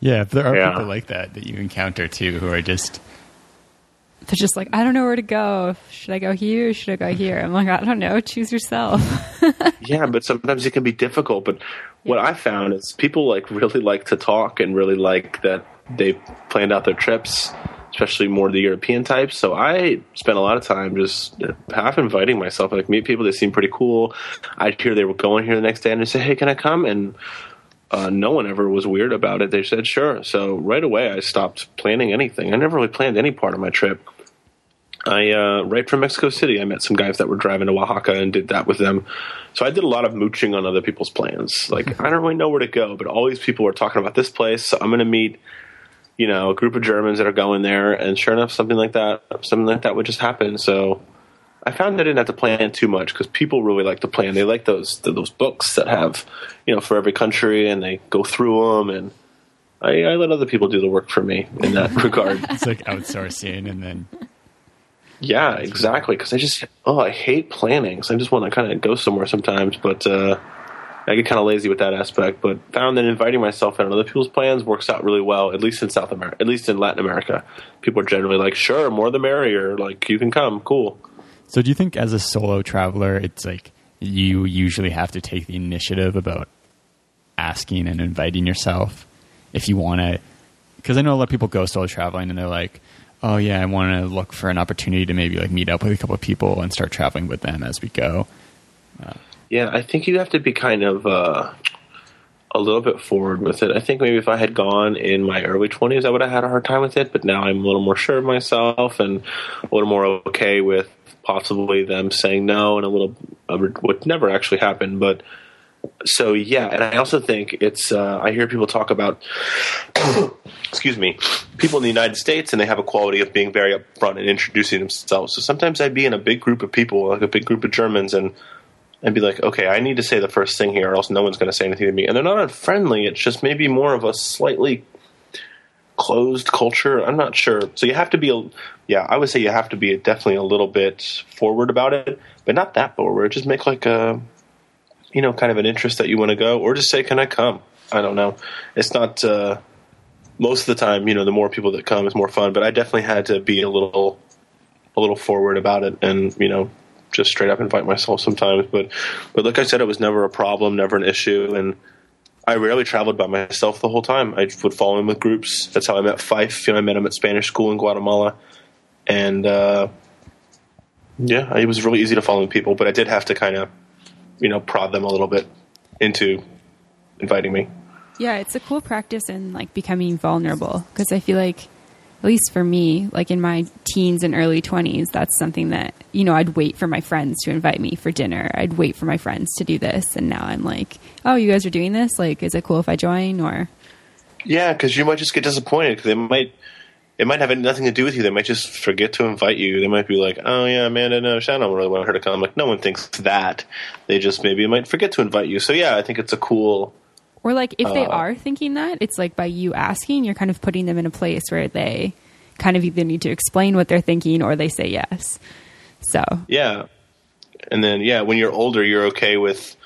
Yeah, if there are Yeah. people like that that you encounter too, who are just They're just like, I don't know where to go. Should I go here? Should I go here? I'm like, I don't know. Choose yourself. Yeah, but sometimes it can be difficult. But what I found is people like really like to talk and really like that they planned out their trips, especially more the European types. So I spent a lot of time just half inviting myself, like meet people that seem pretty cool. I'd hear they were going here the next day and I'd say, "Hey, can I come?" And uh, no one ever was weird about it. They said, "Sure." So right away, I stopped planning anything. I never really planned any part of my trip. I uh, right from Mexico City, I met some guys that were driving to Oaxaca and did that with them. So I did a lot of mooching on other people's plans. Like I don't really know where to go, but all these people were talking about this place. So I'm going to meet, you know, a group of Germans that are going there, and sure enough, something like that, something like that would just happen. So I found I didn't have to plan too much because people really like to plan. They like those those books that have, you know, for every country, and they go through them and. I, I let other people do the work for me in that regard. it's like outsourcing, and then Yeah, exactly. Because I just oh, I hate planning. So I just want to kind of go somewhere sometimes, but uh, I get kind of lazy with that aspect. But found that inviting myself in on other people's plans works out really well. At least in South America, at least in Latin America, people are generally like, "Sure, more the merrier." Like you can come, cool. So do you think as a solo traveler, it's like you usually have to take the initiative about asking and inviting yourself if you want to? Because I know a lot of people go solo traveling and they're like, "Oh yeah, I want to look for an opportunity to maybe like meet up with a couple of people and start traveling with them as we go." Yeah, I think you have to be kind of uh, a little bit forward with it. I think maybe if I had gone in my early 20s, I would have had a hard time with it, but now I'm a little more sure of myself and a little more okay with possibly them saying no and a little, uh, what never actually happened, but so yeah, and I also think it's. Uh, I hear people talk about, excuse me, people in the United States, and they have a quality of being very upfront and introducing themselves. So sometimes I'd be in a big group of people, like a big group of Germans, and and be like, okay, I need to say the first thing here, or else no one's going to say anything to me. And they're not unfriendly; it's just maybe more of a slightly closed culture. I'm not sure. So you have to be, a, yeah, I would say you have to be definitely a little bit forward about it, but not that forward. Just make like a, you know, kind of an interest that you want to go, or just say, can I come? I don't know. It's not. uh most of the time, you know, the more people that come is more fun. But I definitely had to be a little, a little forward about it, and you know, just straight up invite myself sometimes. But, but like I said, it was never a problem, never an issue, and I rarely traveled by myself the whole time. I would fall in with groups. That's how I met Fife. You know, I met him at Spanish school in Guatemala, and uh, yeah, it was really easy to follow people. But I did have to kind of, you know, prod them a little bit into inviting me. Yeah, it's a cool practice in like becoming vulnerable because I feel like, at least for me, like in my teens and early 20s, that's something that, you know, I'd wait for my friends to invite me for dinner. I'd wait for my friends to do this. And now I'm like, oh, you guys are doing this? Like, is it cool if I join? Or Yeah, because you might just get disappointed because they might. It might have nothing to do with you. They might just forget to invite you. They might be like, "Oh yeah, Amanda, no, Shannon really want her to come." Like, no one thinks that. They just maybe might forget to invite you. So yeah, I think it's a cool. Or like if they Uh, are thinking that, it's like by you asking, you're kind of putting them in a place where they kind of either need to explain what they're thinking or they say yes. So Yeah, and then yeah, when you're older, you're okay with.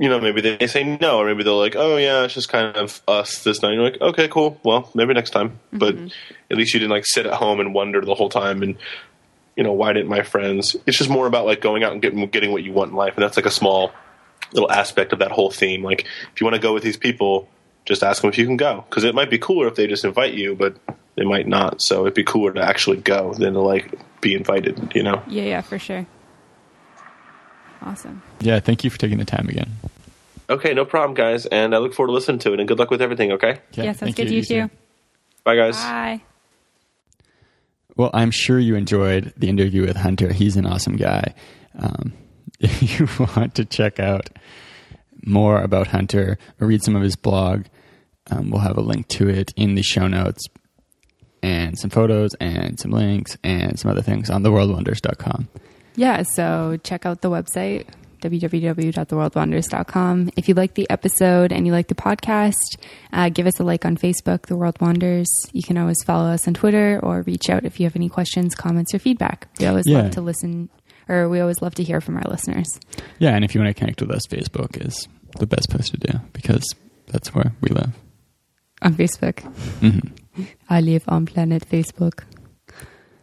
You know, maybe they say no, or maybe they're like, "Oh yeah, it's just kind of us this night." You're like, "Okay, cool. Well, maybe next time." Mm-hmm. But at least you didn't like sit at home and wonder the whole time, and you know, why didn't my friends? It's just more about like going out and getting getting what you want in life, and that's like a small little aspect of that whole theme. Like, if you want to go with these people, just ask them if you can go, because it might be cooler if they just invite you, but they might not. So it'd be cooler to actually go than to like be invited. You know. yeah, yeah, for sure. Awesome. Yeah, thank you for taking the time again. Okay, no problem, guys, and I look forward to listening to it. And good luck with everything. Okay, Okay, yeah, sounds thank good to you too. bye, guys. Bye. Well, I'm sure you enjoyed the interview with Hunter. He's an awesome guy. Um, if you want to check out more about Hunter or read some of his blog, um, we'll have a link to it in the show notes and some photos and some links and some other things on theworldwanders.com. Yeah, so check out the website www.theworldwanders.com. If you like the episode and you like the podcast, uh, give us a like on Facebook, The World Wanders. You can always follow us on Twitter or reach out if you have any questions, comments, or feedback. We always Yeah. love to listen, or we always love to hear from our listeners. Yeah, and if you want to connect with us, Facebook is the best place to do because that's where we live. On Facebook. hmm I live on planet Facebook.